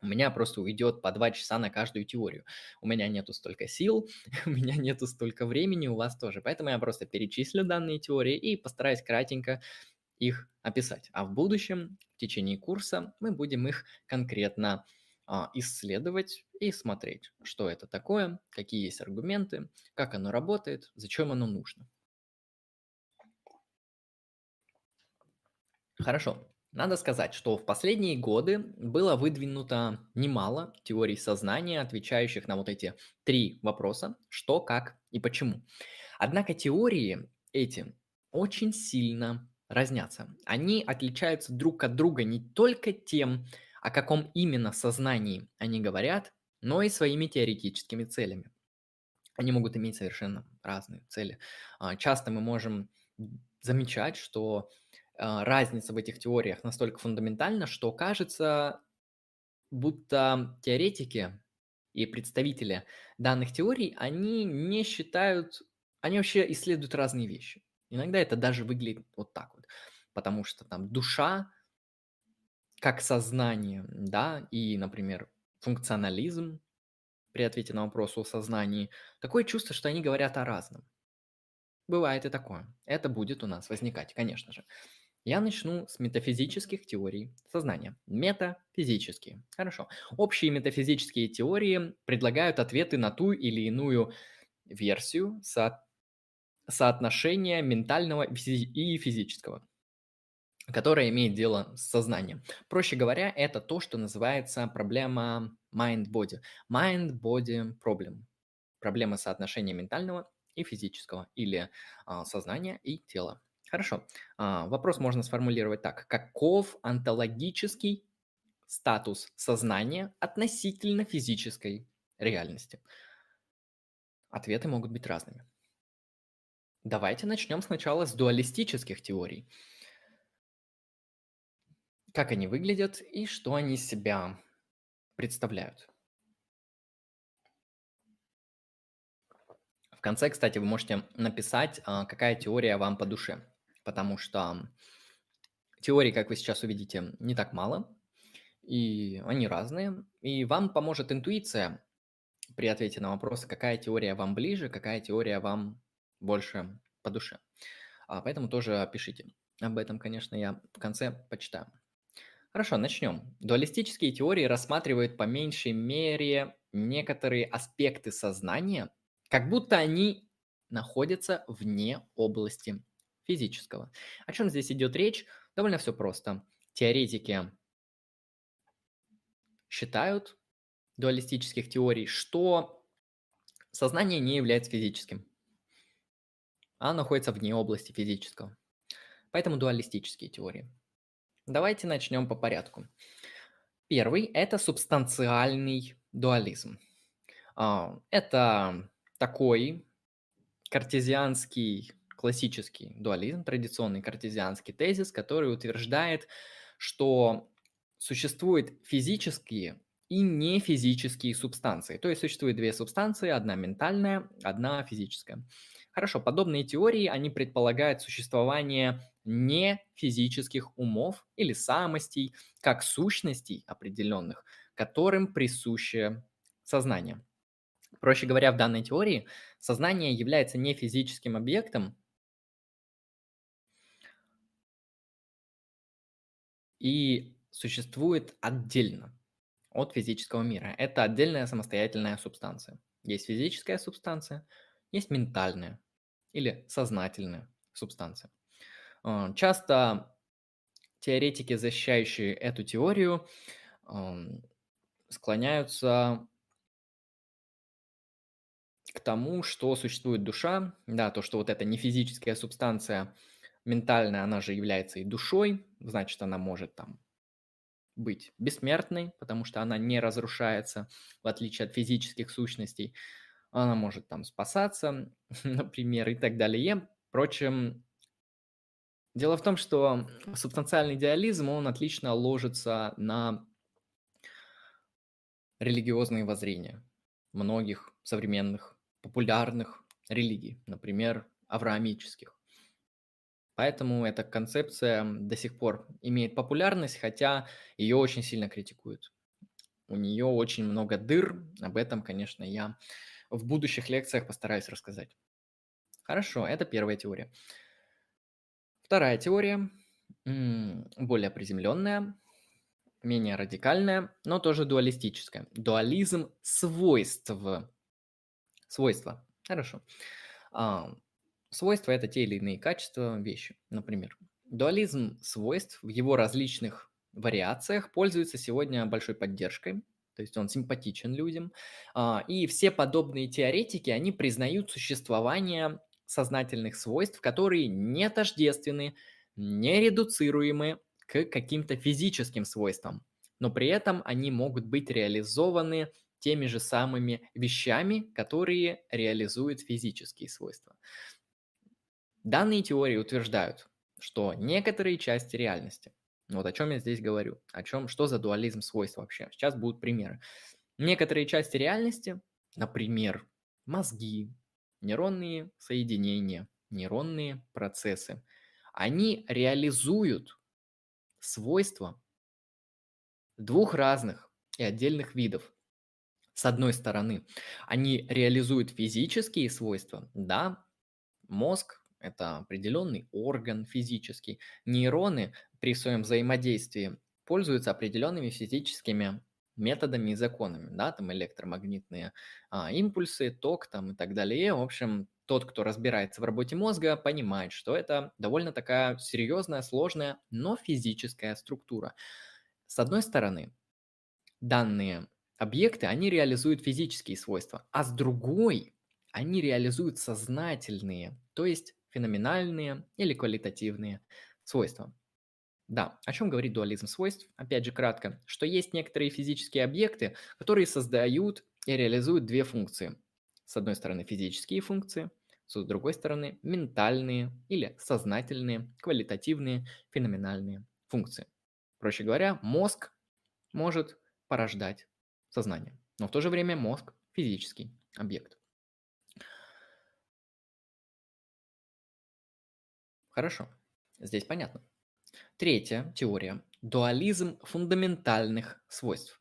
у меня просто уйдет по два часа на каждую теорию. У меня нету столько сил, у меня нету столько времени, у вас тоже. Поэтому я просто перечислю данные теории и постараюсь кратенько их описать. А в будущем, в течение курса, мы будем их конкретно а, исследовать и смотреть, что это такое, какие есть аргументы, как оно работает, зачем оно нужно. Хорошо. Надо сказать, что в последние годы было выдвинуто немало теорий сознания, отвечающих на вот эти три вопроса, что, как и почему. Однако теории эти очень сильно разнятся. Они отличаются друг от друга не только тем, о каком именно сознании они говорят, но и своими теоретическими целями. Они могут иметь совершенно разные цели. А, часто мы можем замечать, что разница в этих теориях настолько фундаментальна, что кажется, будто теоретики и представители данных теорий, они не считают, они вообще исследуют разные вещи. Иногда это даже выглядит вот так вот, потому что там душа как сознание, да, и, например, функционализм при ответе на вопрос о сознании, такое чувство, что они говорят о разном. Бывает и такое. Это будет у нас возникать, конечно же. Я начну с метафизических теорий сознания. Метафизические. Хорошо. Общие метафизические теории предлагают ответы на ту или иную версию со... соотношения ментального и физического которая имеет дело с сознанием. Проще говоря, это то, что называется проблема mind-body. Mind-body problem. Проблема соотношения ментального и физического, или а, сознания и тела. Хорошо. А, вопрос можно сформулировать так. Каков онтологический статус сознания относительно физической реальности? Ответы могут быть разными. Давайте начнем сначала с дуалистических теорий как они выглядят и что они из себя представляют. В конце, кстати, вы можете написать, а, какая теория вам по душе, потому что теорий, как вы сейчас увидите, не так мало, и они разные, и вам поможет интуиция при ответе на вопрос, какая теория вам ближе, какая теория вам больше по душе. А, поэтому тоже пишите. Об этом, конечно, я в конце почитаю. Хорошо, начнем. Дуалистические теории рассматривают по меньшей мере некоторые аспекты сознания, как будто они находятся вне области физического. О чем здесь идет речь? Довольно все просто. Теоретики считают дуалистических теорий, что сознание не является физическим, а находится вне области физического. Поэтому дуалистические теории. Давайте начнем по порядку. Первый – это субстанциальный дуализм. А, это такой картезианский, классический дуализм, традиционный картезианский тезис, который утверждает, что существуют физические и нефизические субстанции. То есть существует две субстанции, одна ментальная, одна физическая. Хорошо, подобные теории, они предполагают существование не физических умов или самостей, как сущностей определенных, которым присуще сознание. Проще говоря, в данной теории сознание является не физическим объектом, и существует отдельно от физического мира. Это отдельная самостоятельная субстанция. Есть физическая субстанция, есть ментальная или сознательная субстанция. А, часто теоретики, защищающие эту теорию, склоняются к тому, что существует душа, да, то, что вот эта не физическая субстанция ментальная, она же является и душой, значит, она может там быть бессмертной, потому что она не разрушается, в отличие от физических сущностей. Она может там спасаться, например, и так далее. Впрочем, дело в том, что субстанциальный идеализм, он отлично ложится на религиозные воззрения многих современных популярных религий, например, авраамических. Поэтому эта концепция до сих пор имеет популярность, хотя ее очень сильно критикуют. У нее очень много дыр, об этом, конечно, я в будущих лекциях постараюсь рассказать. Хорошо, это первая теория. Вторая теория, более приземленная, менее радикальная, но тоже дуалистическая. Дуализм свойств. Свойства. Хорошо. Свойства – это те или иные качества вещи, например. Дуализм свойств в его различных вариациях пользуется сегодня большой поддержкой, то есть он симпатичен людям. А, и все подобные теоретики, они признают существование сознательных свойств, которые не тождественны, не редуцируемы к каким-то физическим свойствам, но при этом они могут быть реализованы теми же самыми вещами, которые реализуют физические свойства. Данные теории утверждают, что некоторые части реальности, вот о чем я здесь говорю, о чем, что за дуализм свойств вообще. Сейчас будут примеры. Некоторые части реальности, например, мозги, нейронные соединения, нейронные процессы, они реализуют свойства двух разных и отдельных видов. С одной стороны, они реализуют физические свойства, да, мозг это определенный орган физический. Нейроны при своем взаимодействии пользуются определенными физическими методами и законами, да, там электромагнитные а, импульсы, ток там и так далее. В общем, тот, кто разбирается в работе мозга, понимает, что это довольно такая серьезная, сложная, но физическая структура. С одной стороны, данные объекты, они реализуют физические свойства, а с другой, они реализуют сознательные, то есть феноменальные или квалитативные свойства. Да, о чем говорит дуализм свойств? Опять же, кратко, что есть некоторые физические объекты, которые создают и реализуют две функции. С одной стороны, физические функции, с другой стороны, ментальные или сознательные, квалитативные, феноменальные функции. Проще говоря, мозг может порождать сознание, но в то же время мозг – физический объект. Хорошо, здесь понятно. Третья теория – дуализм фундаментальных свойств.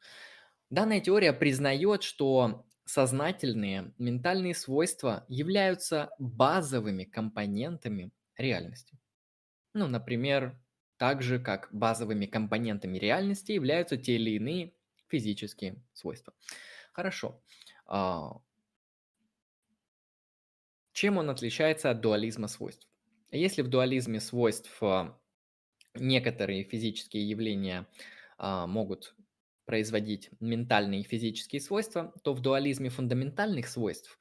Данная теория признает, что сознательные ментальные свойства являются базовыми компонентами реальности. Ну, например, так же, как базовыми компонентами реальности являются те или иные физические свойства. Хорошо. А, чем он отличается от дуализма свойств? Если в дуализме свойств а, некоторые физические явления а, могут производить ментальные и физические свойства, то в дуализме фундаментальных свойств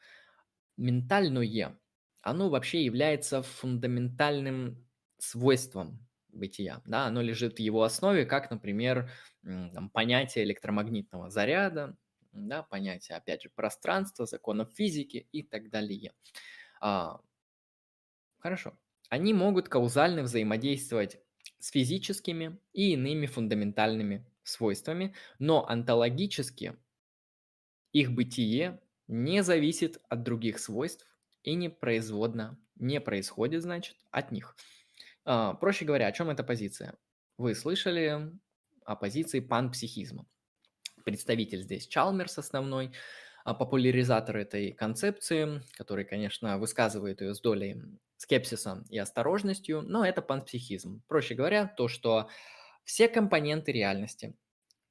ментальное, оно вообще является фундаментальным свойством бытия. Да? Оно лежит в его основе, как, например, там, понятие электромагнитного заряда, да, понятие, опять же, пространства, законов физики и так далее. А, хорошо они могут каузально взаимодействовать с физическими и иными фундаментальными свойствами, но онтологически их бытие не зависит от других свойств и не производно, не происходит, значит, от них. А, проще говоря, о чем эта позиция? Вы слышали о позиции панпсихизма. Представитель здесь Чалмерс основной, а, популяризатор этой концепции, который, конечно, высказывает ее с долей скепсисом и осторожностью, но это панпсихизм. Проще говоря, то, что все компоненты реальности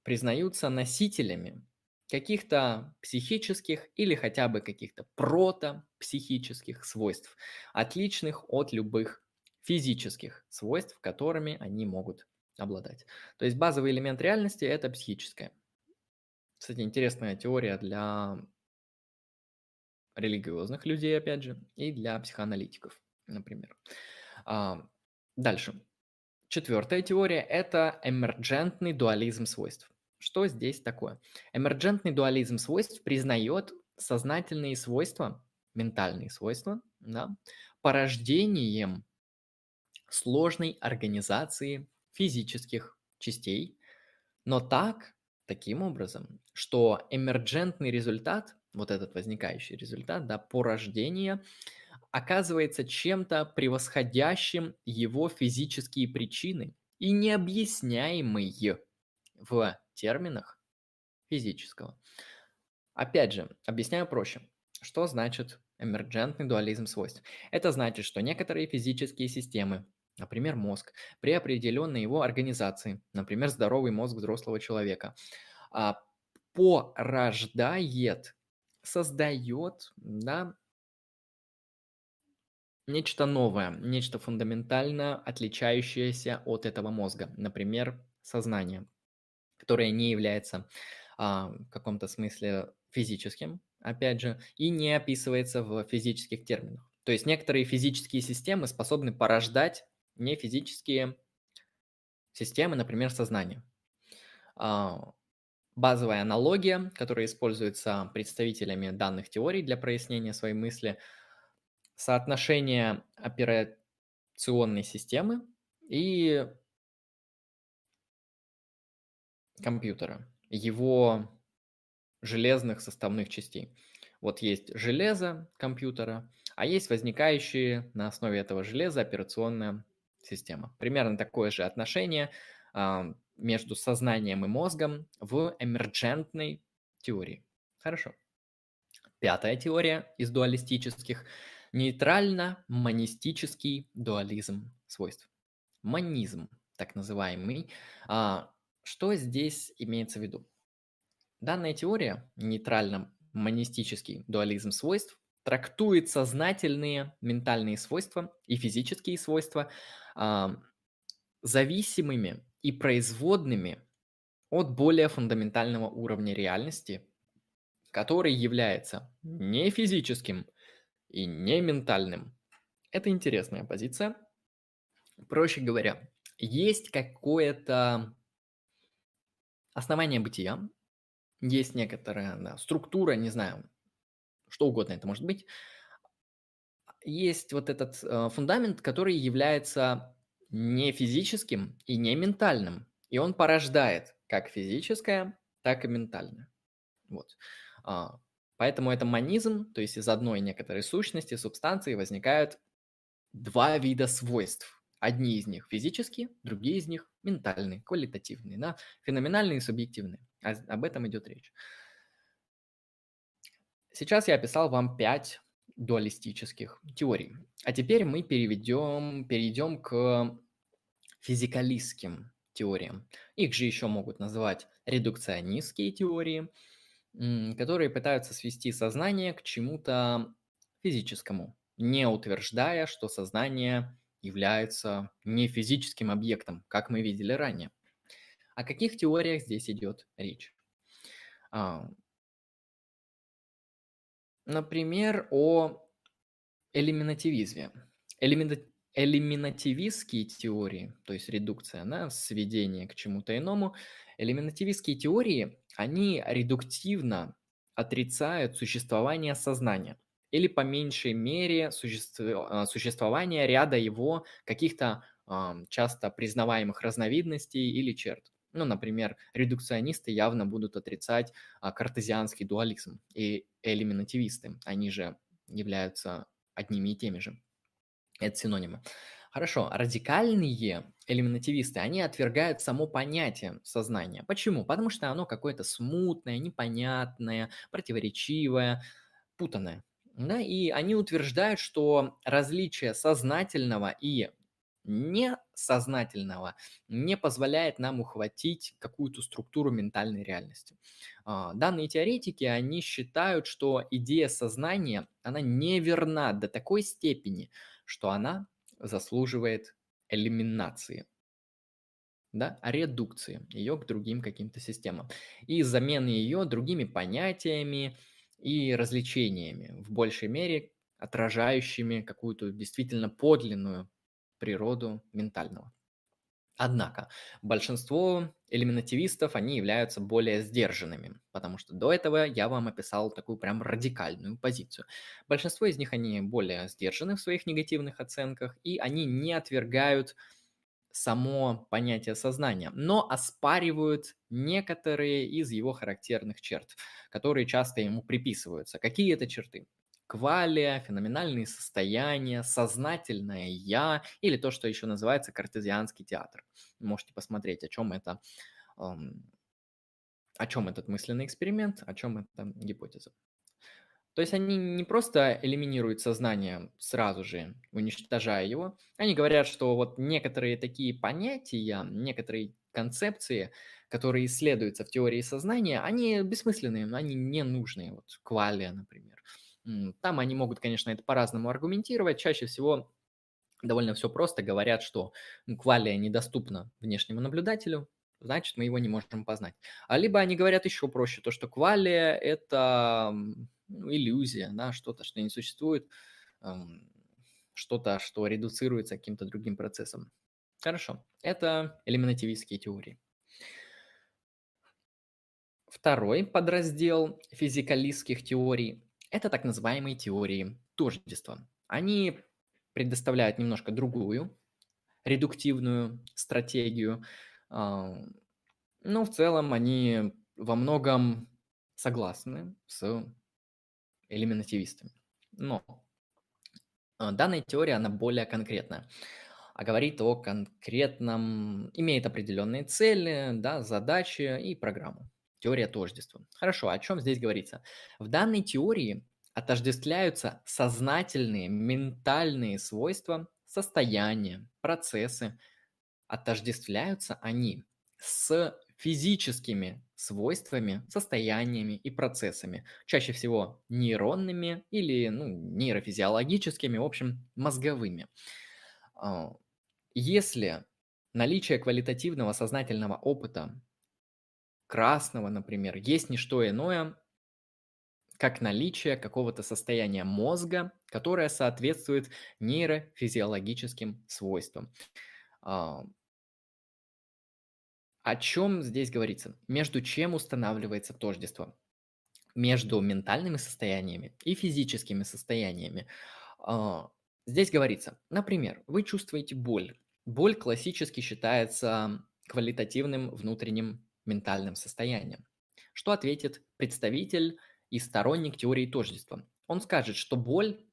признаются носителями каких-то психических или хотя бы каких-то протопсихических свойств, отличных от любых физических свойств, которыми они могут обладать. То есть базовый элемент реальности – это психическое. Кстати, интересная теория для религиозных людей, опять же, и для психоаналитиков, например. А, дальше. Четвертая теория – это эмерджентный дуализм свойств. Что здесь такое? Эмерджентный дуализм свойств признает сознательные свойства, ментальные свойства, да, порождением сложной организации физических частей, но так, таким образом, что эмерджентный результат, вот этот возникающий результат, да, порождения, оказывается чем-то превосходящим его физические причины и необъясняемый в терминах физического. Опять же, объясняю проще. Что значит эмерджентный дуализм свойств? Это значит, что некоторые физические системы например, мозг, при определенной его организации, например, здоровый мозг взрослого человека, а, порождает, создает, да, нечто новое, нечто фундаментально отличающееся от этого мозга, например, сознание, которое не является а, в каком-то смысле физическим, опять же, и не описывается в физических терминах. То есть некоторые физические системы способны порождать не физические системы, например, сознание. А, базовая аналогия, которая используется представителями данных теорий для прояснения своей мысли, соотношение операционной системы и компьютера, его железных составных частей. Вот есть железо компьютера, а есть возникающие на основе этого железа операционная система. Примерно такое же отношение между сознанием и мозгом в эмерджентной теории. Хорошо. Пятая теория из дуалистических – нейтрально-монистический дуализм свойств. Монизм, так называемый. А, что здесь имеется в виду? Данная теория, нейтрально-монистический дуализм свойств, трактует сознательные ментальные свойства и физические свойства зависимыми и производными от более фундаментального уровня реальности, который является не физическим и не ментальным. Это интересная позиция. Проще говоря, есть какое-то основание бытия, есть некоторая да, структура, не знаю, что угодно это может быть, есть вот этот э, фундамент, который является не физическим и не ментальным. И он порождает как физическое, так и ментальное. Вот. А, поэтому это монизм, то есть из одной некоторой сущности, субстанции возникают два вида свойств. Одни из них физические, другие из них ментальные, квалитативные, да? феноменальные и субъективные. А, об этом идет речь. Сейчас я описал вам пять дуалистических теорий. А теперь мы переведем, перейдем к физикалистским теориям. Их же еще могут называть редукционистские теории, которые пытаются свести сознание к чему-то физическому, не утверждая, что сознание является не физическим объектом, как мы видели ранее. О каких теориях здесь идет речь? А, Например, о элиминативизме. Элимина... Элиминативистские теории, то есть редукция, на сведение к чему-то иному, элиминативистские теории, они редуктивно отрицают существование сознания или по меньшей мере а, существование ряда его каких-то часто признаваемых разновидностей или черт. Ну, например, редукционисты явно будут отрицать а, картезианский дуализм и элиминативисты. Они же являются одними и теми же. Это синонимы. Хорошо, радикальные элиминативисты, они отвергают само понятие сознания. Почему? Потому что оно какое-то смутное, непонятное, противоречивое, путанное. Да? И они утверждают, что различие сознательного и несознательного не позволяет нам ухватить какую-то структуру ментальной реальности. А, данные теоретики, они считают, что идея сознания, она неверна до такой степени, что она заслуживает элиминации да, редукции ее к другим каким-то системам и замены ее другими понятиями и развлечениями, в большей мере отражающими какую-то действительно подлинную природу ментального. Однако большинство элиминативистов, они являются более сдержанными, потому что до этого я вам описал такую прям радикальную позицию. Большинство из них, они более сдержаны в своих негативных оценках, и они не отвергают само понятие сознания, но оспаривают некоторые из его характерных черт, которые часто ему приписываются. Какие это черты? Квалия, феноменальные состояния, сознательное «я» или то, что еще называется картезианский театр. Можете посмотреть, о чем это, о чем этот мысленный эксперимент, о чем эта гипотеза. То есть они не просто элиминируют сознание сразу же, уничтожая его, они говорят, что вот некоторые такие понятия, некоторые концепции, которые исследуются в теории сознания, они бессмысленные, они не нужные. Вот квалия, например. Там они могут, конечно, это по-разному аргументировать. Чаще всего довольно все просто. Говорят, что квалия недоступна внешнему наблюдателю, значит, мы его не можем познать. А либо они говорят еще проще, то, что квалия – это ну, иллюзия, да, что-то, что не существует, что-то, что редуцируется каким-то другим процессом. Хорошо, это элиминативистские теории. Второй подраздел физикалистских теорий – это так называемые теории тождества. Они предоставляют немножко другую редуктивную стратегию, а, но в целом они во многом согласны с элиминативистами. Но а, данная теория, она более конкретная, а говорит о конкретном, имеет определенные цели, да, задачи и программу. Теория тождества. Хорошо, о чем здесь говорится? В данной теории отождествляются сознательные ментальные свойства, состояния, процессы. Отождествляются они с физическими свойствами, состояниями и процессами, чаще всего нейронными или ну, нейрофизиологическими, в общем, мозговыми. А, если наличие квалитативного сознательного опыта, красного, например, есть не что иное, как наличие какого-то состояния мозга, которое соответствует нейрофизиологическим свойствам. А, о чем здесь говорится? Между чем устанавливается тождество? Между ментальными состояниями и физическими состояниями. А, здесь говорится, например, вы чувствуете боль. Боль классически считается квалитативным внутренним ментальным состоянием. Что ответит представитель и сторонник теории тождества? Он скажет, что боль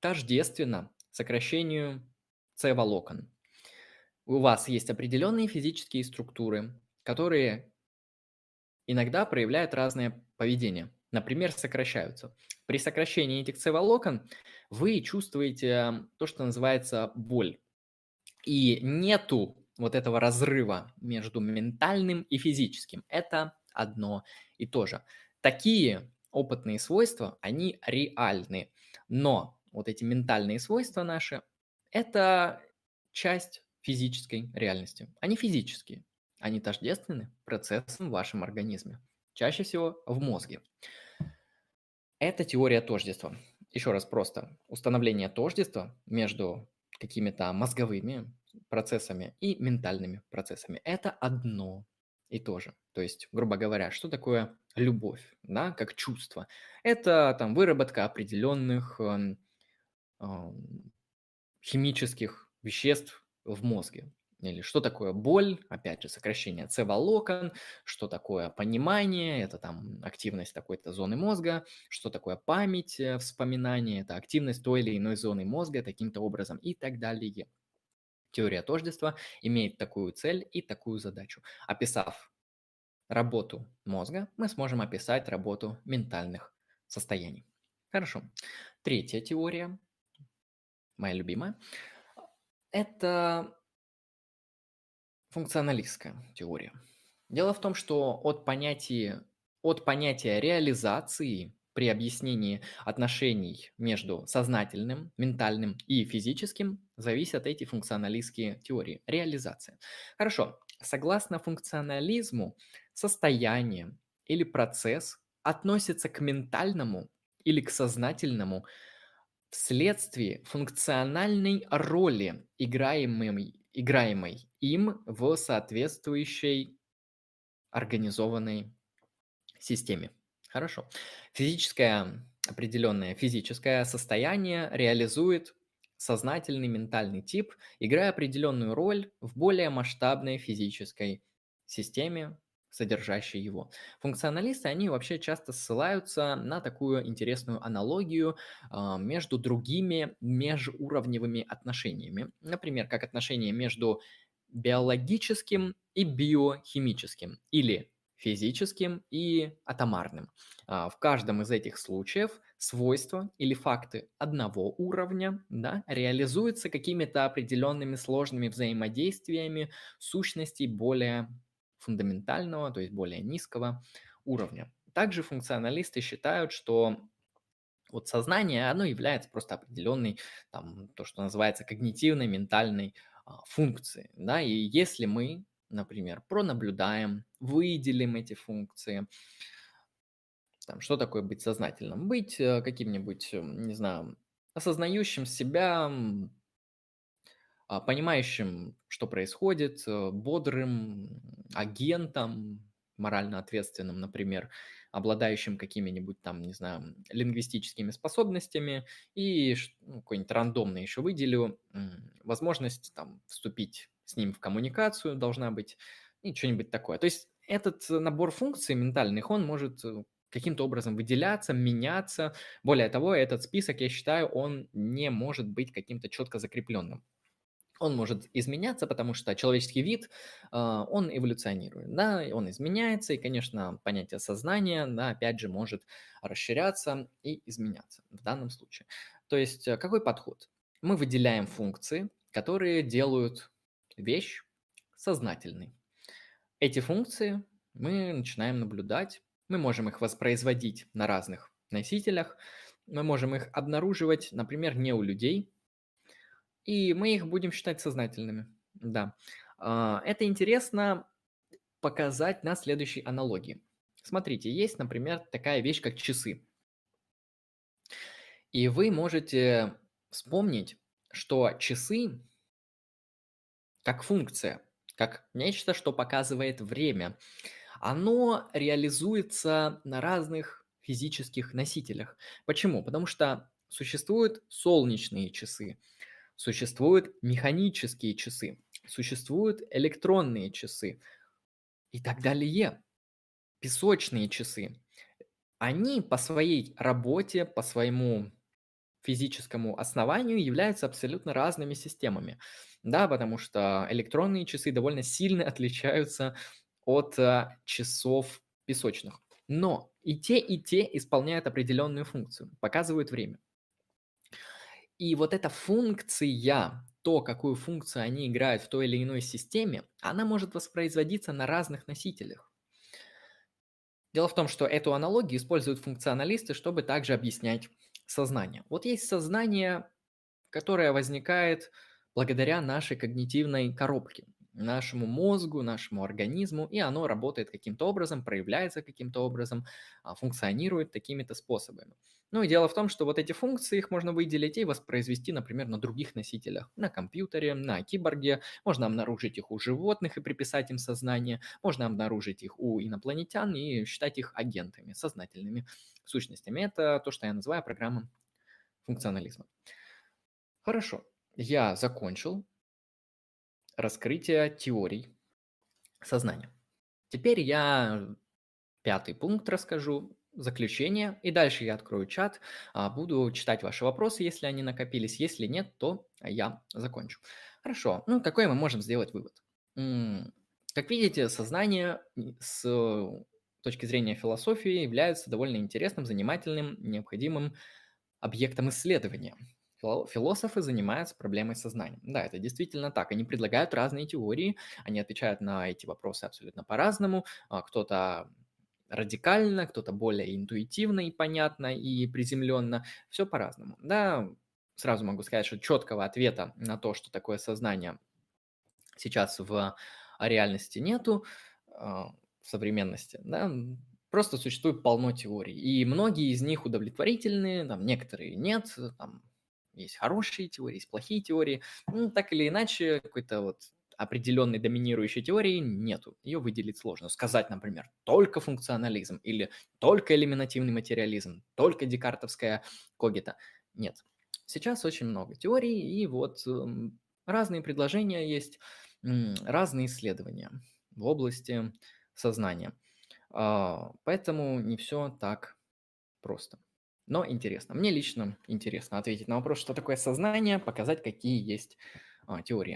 тождественна сокращению С-волокон у вас есть определенные физические структуры, которые иногда проявляют разное поведение. Например, сокращаются. При сокращении этих С-волокон вы чувствуете то, что называется боль. И нету вот этого разрыва между ментальным и физическим. Это одно и то же. Такие опытные свойства, они реальны. Но вот эти ментальные свойства наши, это часть физической реальности. Они физические. Они тождественны процессам в вашем организме. Чаще всего в мозге. Это теория тождества. Еще раз просто. Установление тождества между какими-то мозговыми процессами и ментальными процессами. Это одно и то же. То есть, грубо говоря, что такое любовь, да, как чувство? Это там выработка определенных э, э, химических веществ в мозге. Или что такое боль, опять же, сокращение С-волокон, что такое понимание, это там активность такой-то зоны мозга, что такое память, э, вспоминание, это активность той или иной зоны мозга таким-то образом и так далее. Теория тождества имеет такую цель и такую задачу. Описав работу мозга, мы сможем описать работу ментальных состояний. Хорошо. Третья теория, моя любимая, это функционалистская теория. Дело в том, что от понятия, от понятия реализации при объяснении отношений между сознательным, ментальным и физическим зависят эти функционалистские теории. Реализация. Хорошо. Согласно функционализму, состояние или процесс относится к ментальному или к сознательному вследствие функциональной роли, играемой, играемой им в соответствующей организованной системе. Хорошо. Физическое, определенное физическое состояние реализует сознательный ментальный тип, играя определенную роль в более масштабной физической системе, содержащей его. Функционалисты, они вообще часто ссылаются на такую интересную аналогию э, между другими межуровневыми отношениями. Например, как отношения между биологическим и биохимическим или физическим и атомарным. А, в каждом из этих случаев свойства или факты одного уровня да, реализуются какими-то определенными сложными взаимодействиями сущностей более фундаментального, то есть более низкого уровня. Также функционалисты считают, что вот сознание, оно является просто определенной, там, то, что называется когнитивной, ментальной а, функцией. Да? И если мы например, пронаблюдаем, выделим эти функции. Там, что такое быть сознательным? Быть э, каким-нибудь, не знаю, осознающим себя, а, понимающим, что происходит, э, бодрым агентом, морально ответственным, например, обладающим какими-нибудь там, не знаю, лингвистическими способностями и ну, какой-нибудь рандомный еще выделю, возможность там вступить с ним в коммуникацию должна быть и что-нибудь такое. То есть этот набор функций ментальных, он может э, каким-то образом выделяться, меняться. Более того, этот список, я считаю, он не может быть каким-то четко закрепленным. Он может изменяться, потому что человеческий вид, а, он эволюционирует, да, он изменяется, и, конечно, понятие сознания, да, опять же, может расширяться и изменяться в данном случае. То есть э, какой подход? Мы выделяем функции, которые делают вещь сознательной. Эти функции мы начинаем наблюдать, мы можем их воспроизводить на разных носителях, мы можем их обнаруживать, например, не у людей, и мы их будем считать сознательными. Да. А, это интересно показать на следующей аналогии. Смотрите, есть, например, такая вещь, как часы. И вы можете вспомнить, что часы как функция, как нечто, что показывает время, оно реализуется на разных физических носителях. Почему? Потому что существуют солнечные часы, существуют механические часы, существуют электронные часы и так далее. Песочные часы. Они по своей работе, по своему физическому основанию являются абсолютно разными системами. Да, потому что электронные часы довольно сильно отличаются от а, часов песочных. Но и те, и те исполняют определенную функцию, показывают время. И вот эта функция, то, какую функцию они играют в той или иной системе, она может воспроизводиться на разных носителях. Дело в том, что эту аналогию используют функционалисты, чтобы также объяснять сознание. Вот есть сознание, которое возникает благодаря нашей когнитивной коробке, нашему мозгу, нашему организму, и оно работает каким-то образом, проявляется каким-то образом, а, функционирует такими-то способами. Ну и дело в том, что вот эти функции, их можно выделить и воспроизвести, например, на других носителях, на компьютере, на киборге, можно обнаружить их у животных и приписать им сознание, можно обнаружить их у инопланетян и считать их агентами, сознательными сущностями. Это то, что я называю программой функционализма. Хорошо я закончил раскрытие теорий сознания. Теперь я пятый пункт расскажу, заключение, и дальше я открою чат, а, буду читать ваши вопросы, если они накопились, если нет, то я закончу. Хорошо, ну какой мы можем сделать вывод? Как видите, сознание с точки зрения философии является довольно интересным, занимательным, необходимым объектом исследования – Философы занимаются проблемой сознания. Да, это действительно так. Они предлагают разные теории, они отвечают на эти вопросы абсолютно по-разному. А, кто-то радикально, кто-то более интуитивно и понятно, и приземленно. Все по-разному. Да, сразу могу сказать, что четкого ответа на то, что такое сознание, сейчас в реальности нету, а, в современности. Да? Просто существует полно теорий. И многие из них удовлетворительные, там, некоторые нет, там, есть хорошие теории, есть плохие теории. Ну, так или иначе, какой-то вот определенной доминирующей теории нету. Ее выделить сложно. Сказать, например, только функционализм или только элиминативный материализм, только декартовская когита. Нет. Сейчас очень много теорий, и вот эм, разные предложения есть, разные исследования в области сознания. А, поэтому не все так просто но интересно. Мне лично интересно ответить на вопрос, что такое сознание, показать, какие есть а, теории.